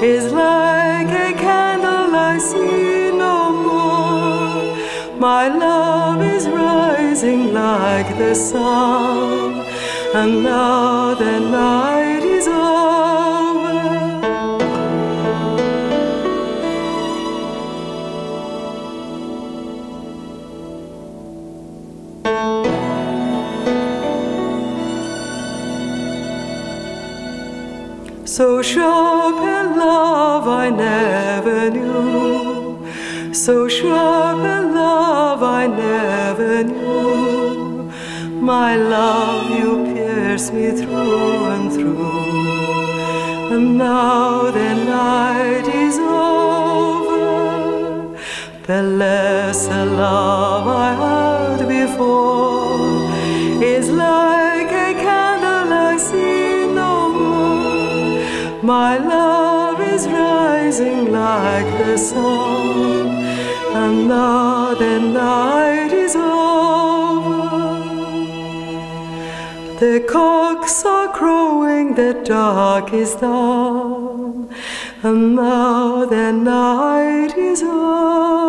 S10: is like a candle I see no more. My love is rising like the sun, and now the night is over. So sharp a love I never knew. So sharp a love I never knew. My love, you pierce me through and through. And now the night is over. The lesser love I had before is like a candle I see no more. My love is rising like the sun, and now the night The cocks are crowing, the dark is down, and now the night is over.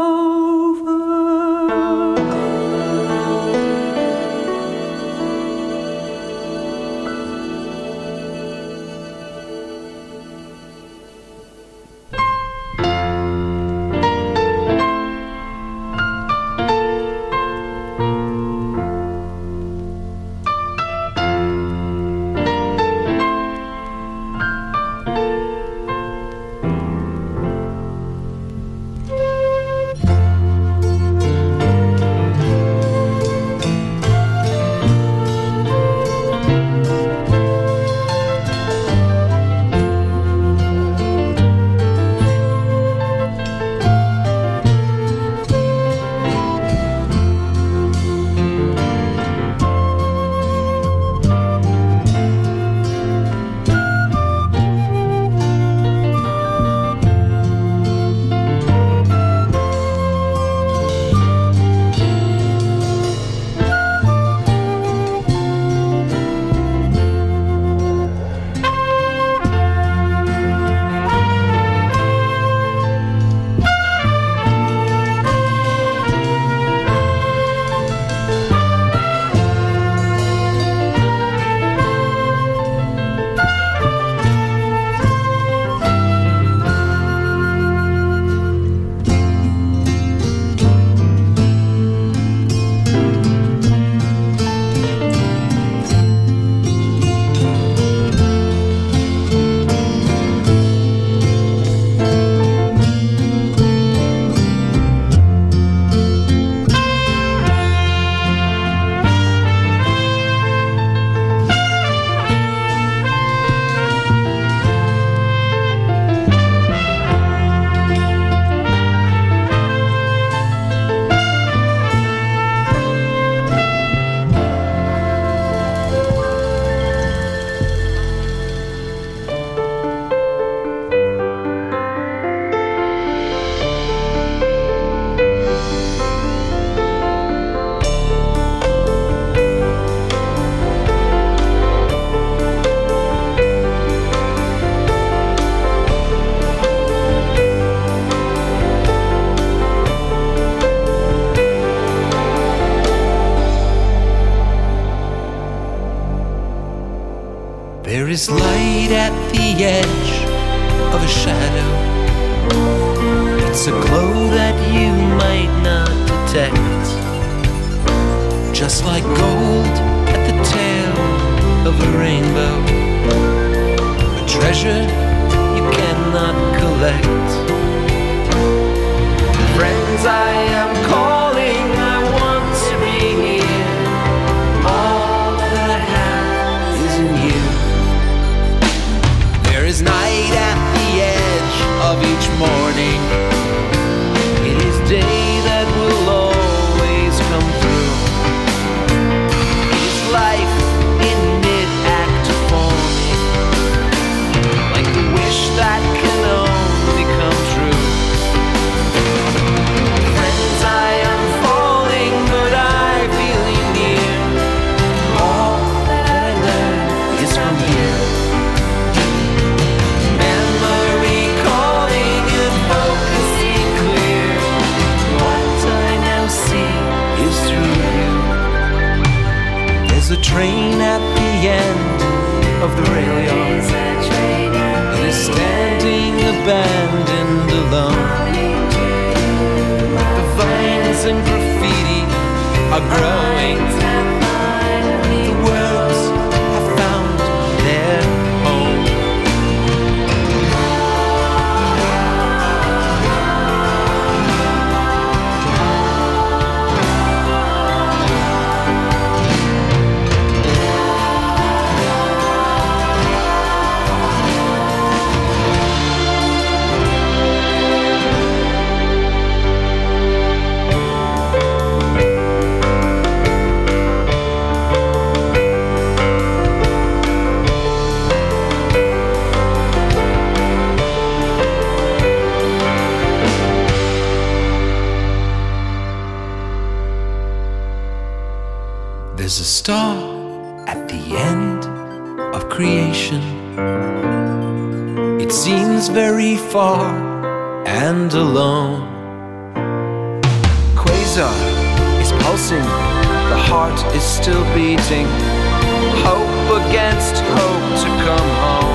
S8: Seems very far and alone. Quasar is pulsing, the heart is still beating. Hope against hope to come home.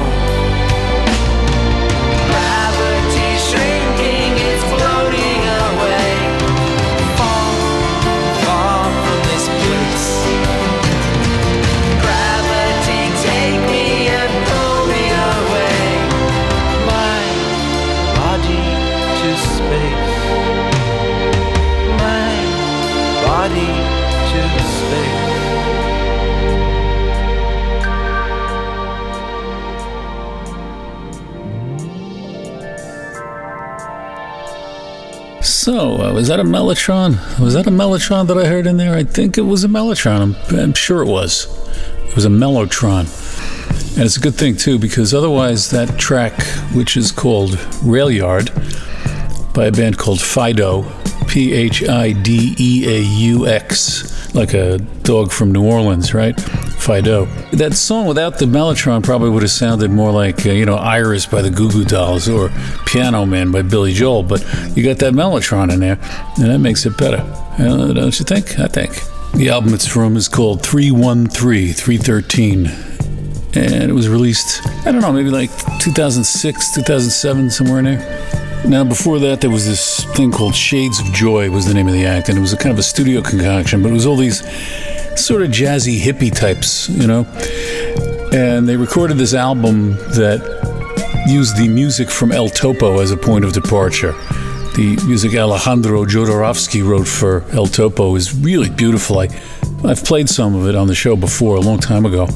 S2: So, uh, was that a Mellotron? Was that a Mellotron that I heard in there? I think it was a Mellotron. I'm, I'm sure it was. It was a Mellotron. And it's a good thing, too, because otherwise, that track, which is called Rail Yard by a band called Phideaux, P H I D E A U X, like a dog from New Orleans, right? That song without the Mellotron probably would have sounded more like, uh, you know, Iris by the Goo Goo Dolls or Piano Man by Billy Joel, but you got that Mellotron in there, and that makes it better. Uh, don't you think? I think. The album it's from is called 313, 313 and it was released i don't know maybe like 2006 2007 somewhere in there now before that there was this thing called shades of joy was the name of the act and it was a kind of a studio concoction but it was all these sort of jazzy hippie types you know and they recorded this album that used the music from el topo as a point of departure the music Alejandro Jodorowsky wrote for El Topo is really beautiful. I, I've played some of it on the show before a long time ago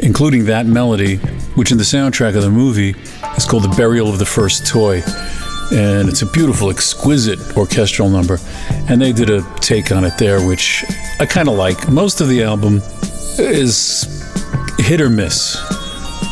S2: including that melody, which in the soundtrack of the movie is called The Burial of the First Toy. And it's a beautiful, exquisite orchestral number. And they did a take on it there, which I kind of like. Most of the album is hit or miss.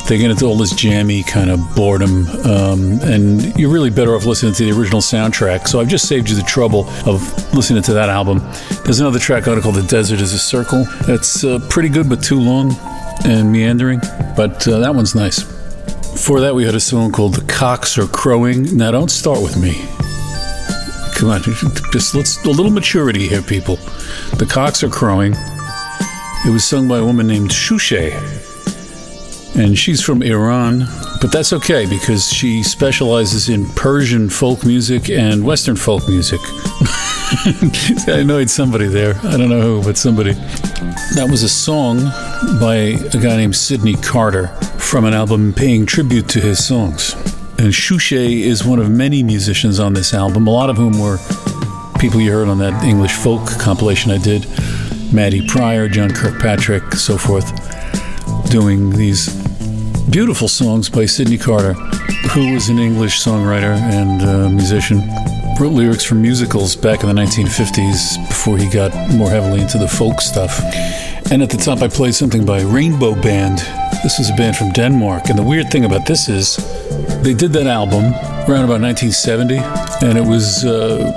S2: They get into all this jammy kind of boredom, um, and you're really better off listening to the original soundtrack. So I've just saved you the trouble of listening to that album. There's another track on it called The Desert is a Circle. That's uh, pretty good, but too long and meandering, but uh, that one's nice. Before that, we had a song called The Cocks Are Crowing. Now, don't start with me. Come on, just let's a little maturity here, people. The Cocks Are Crowing. It was sung by a woman named Shusha. and she's from Iran, but that's okay because she specializes in Persian folk music and Western folk music. I annoyed somebody there. I don't know who, but somebody. That was a song by a guy named Sydney Carter from an album paying tribute to his songs. And Shusha is one of many musicians on this album, a lot of whom were people you heard on that English folk compilation I did. Maddy Prior, John Kirkpatrick, so forth, doing these beautiful songs by Sydney Carter, who was an English songwriter and uh, musician. Wrote lyrics for musicals back in the 1950s before he got more heavily into the folk stuff. And at the top, I played something by Rainbow Band. This is a band from Denmark. And the weird thing about this is they did that album around about 1970, and it was uh,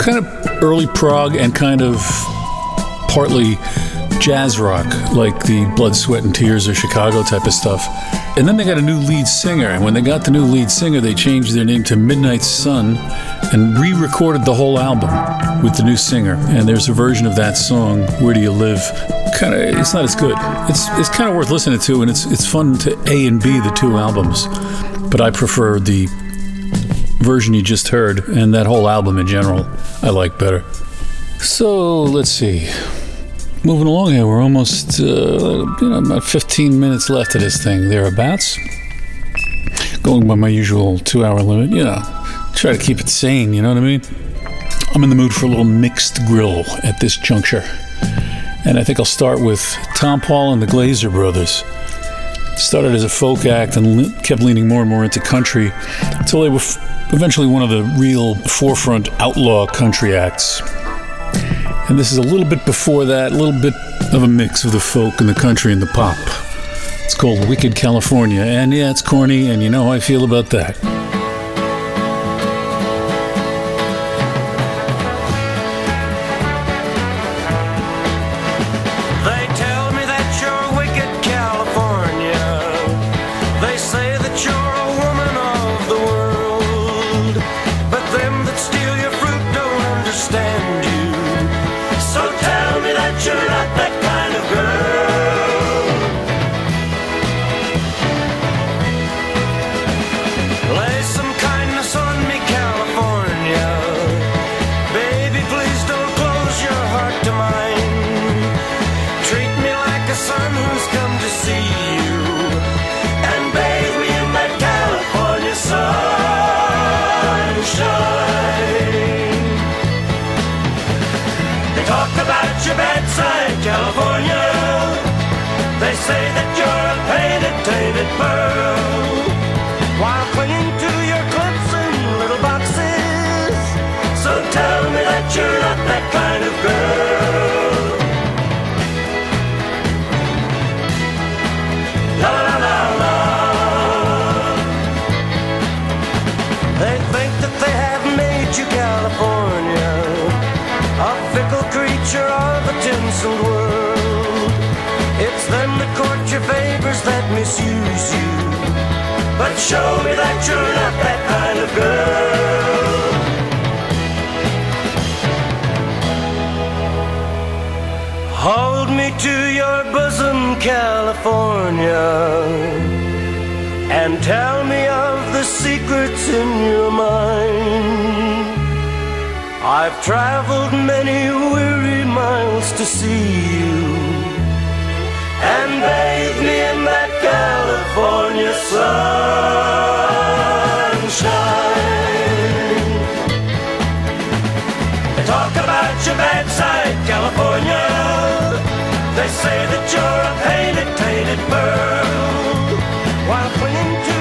S2: kind of early prog and kind of partly jazz rock, like the Blood, Sweat, and Tears or Chicago type of stuff. And then they got a new lead singer, and when they got the new lead singer, they changed their name to Midnight Sun and re recorded the whole album with the new singer. And there's a version of that song, Where Do You Live? Kind of, it's not as good. It's, it's kind of worth listening to, and it's, it's fun to A and B the two albums. But I prefer the version you just heard, and that whole album in general, I like better. So let's see. Moving along here, we're almost, uh, you know, about 15 minutes left of this thing, thereabouts. Going by my usual two hour limit, you know, try to keep it sane, you know what I mean? I'm in the mood for a little mixed grill at this juncture. And I think I'll start with Tompall and the Glaser Brothers. Started as a folk act and kept leaning more and more into country until they were eventually one of the real forefront outlaw country acts. And this is a little bit before that, a little bit of a mix of the folk and the country and the pop. It's called Wicked California. And yeah, it's corny, and you know how I feel about that.
S11: Show me that you're not that kind of girl. Hold me to your bosom, California, and tell me of the secrets in your mind. I've traveled many weary miles to see you, and bathe me in that California sunshine. They talk about your bad side, California. They say that you're a painted, tainted pearl. While clinging to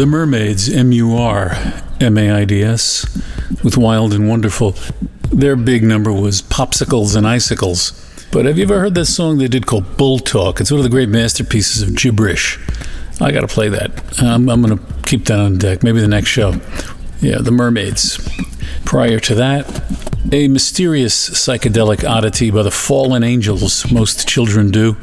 S8: The
S2: Murmaids, M U R M A I D S, with Wild and Wonderful. Their big number was Popsicles and Icicles. But have you ever heard that song they did called Bull Talk? It's one of the great masterpieces of gibberish. I got to play that. I'm, I'm going to keep that on deck. Maybe the next show. Yeah, The Murmaids. Prior to that, a mysterious psychedelic oddity by the Fallen Angels, most children do.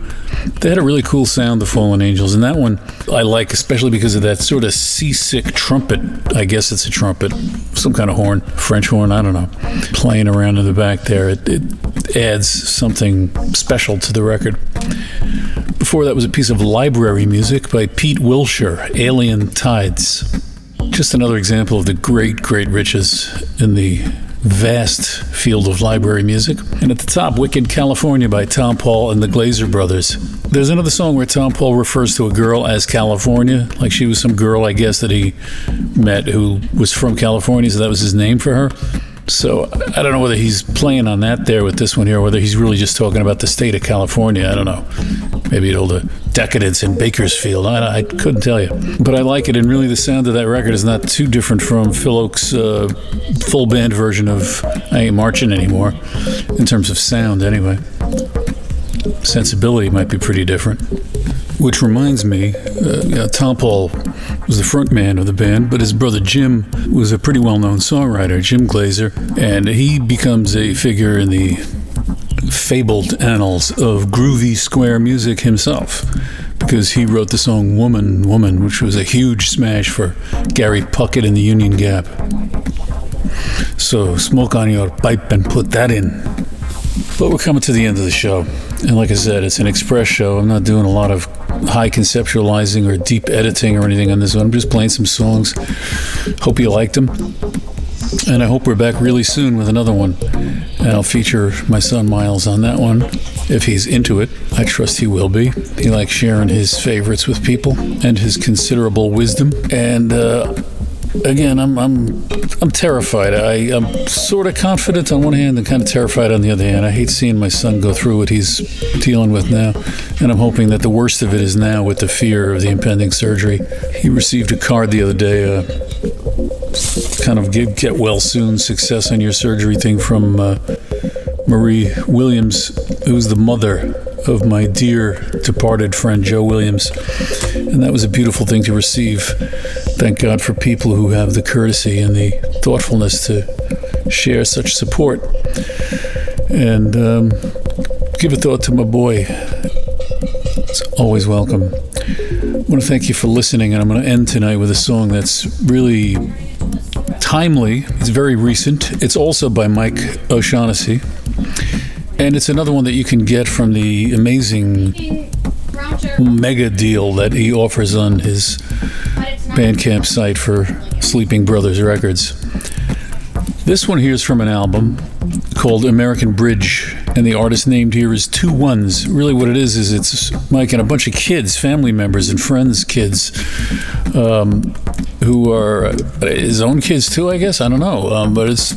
S2: They had a really cool sound, the Fallen Angels, and that one I like, especially because of that sort of seasick trumpet. I guess it's a trumpet, some kind of horn, French horn, I don't know, playing around in the back there. It, it adds something special to the record. Before that was a piece of library music by Pete Wilshire, Alien Tides. Just another example of the great, great riches in the vast field of library music. And at the top, Wicked California by Tompall and the Glaser Brothers. There's another song where Tompall refers to a girl as California, like she was some girl, I guess, that he met who was from California, so that was his name for her. So I don't know whether he's playing on that there with this one here, or whether he's really just talking about the state of California. I don't know. Maybe all the decadence in Bakersfield. I, I couldn't tell you. But I like it, and really the sound of that record is not too different from Phil Ochs' uh, full band version of I Ain't Marching Anymore, in terms of sound, anyway. Sensibility might be pretty different. Which reminds me, uh, Tompall was the front man of the band, but his brother Jim was a pretty well known songwriter, Jim Glaser, and he becomes a figure in the fabled annals of groovy square music himself because he wrote the song Woman, Woman, which was a huge smash for Gary Puckett in the Union Gap. So smoke on your pipe and put that in. But we're coming to the end of the show. And like I said, it's an express show. I'm not doing a lot of high conceptualizing or deep editing or anything on this one. I'm just playing some songs. Hope you liked them. And I hope we're back really soon with another one. And I'll feature my son Miles on that one if he's into it. I trust he will be. He likes sharing his favorites with people and his considerable wisdom. And uh, again, I'm I'm I'm terrified. I, I'm sort of confident on one hand and kind of terrified on the other hand. I hate seeing my son go through what he's dealing with now, and I'm hoping that the worst of it is now with the fear of the impending surgery. He received a card the other day. Uh, kind of get, get well soon success on your surgery thing from uh, Marie Williams, who's the mother of my dear departed friend Joe Williams. And that was a beautiful thing to receive. Thank God for people who have the courtesy and the thoughtfulness to share such support. And um, give a thought to my boy. It's always welcome. I want to thank you for listening, and I'm going to end tonight with a song that's really timely. It's very recent. It's also by Mike O'Shaughnessy. And it's another one that you can get from the amazing mega deal that he offers on his Bandcamp site for Sleeping Brothers Records. This one here is from an album called American Bridge, and the artist named here is Two Ones. Really, what it is is it's Mike and a bunch of kids, family members and friends' kids, um, who are uh, his own kids too, I guess. I don't know, um, but it's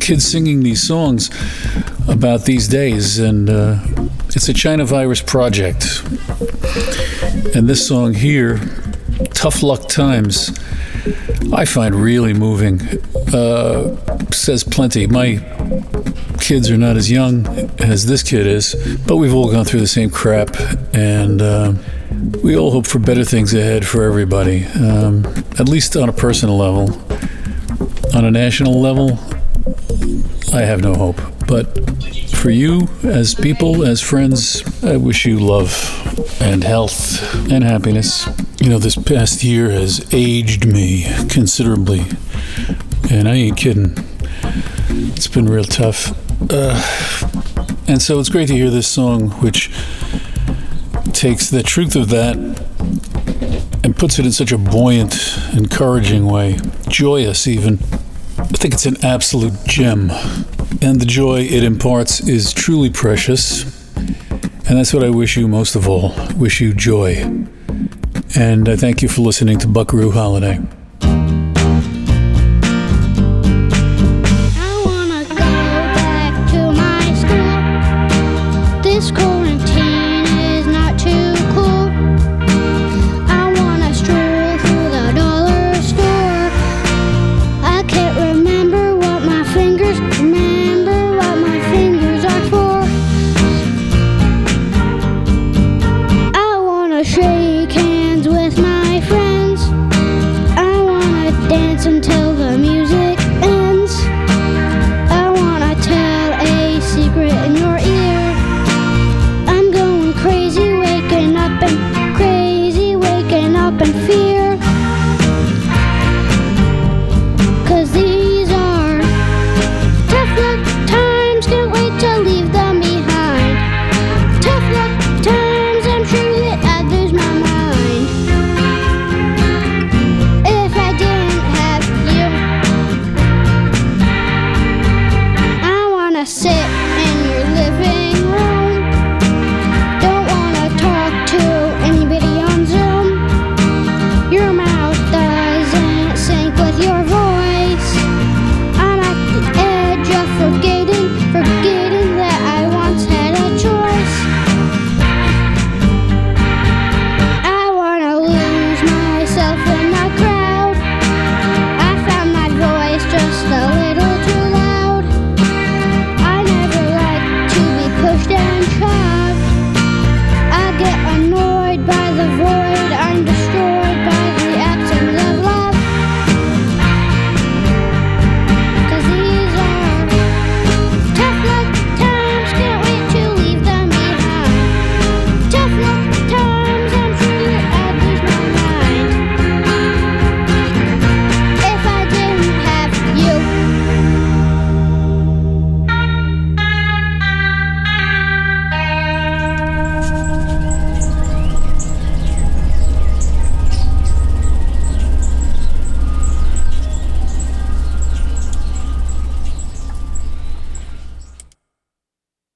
S2: kids singing these songs about these days, and uh, it's a China virus project. And this song here, Tough Luck Times, I find really moving. Uh, says plenty. My kids are not as young as this kid is, but we've all gone through the same crap, and uh, we all hope for better things ahead for everybody, um, at least on a personal level. On a national level, I have no hope. But for you, as people, as friends, I wish you love and health and happiness. You know, this past year has aged me considerably, and I ain't kidding. It's been real tough. Uh, and so it's great to hear this song, which takes the truth of that and puts it in such a buoyant, encouraging way, joyous even. I think it's an absolute gem. And the joy it imparts is truly precious. And that's what I wish you most of all. Wish you joy. And I thank you for listening to Buckaroo Holiday.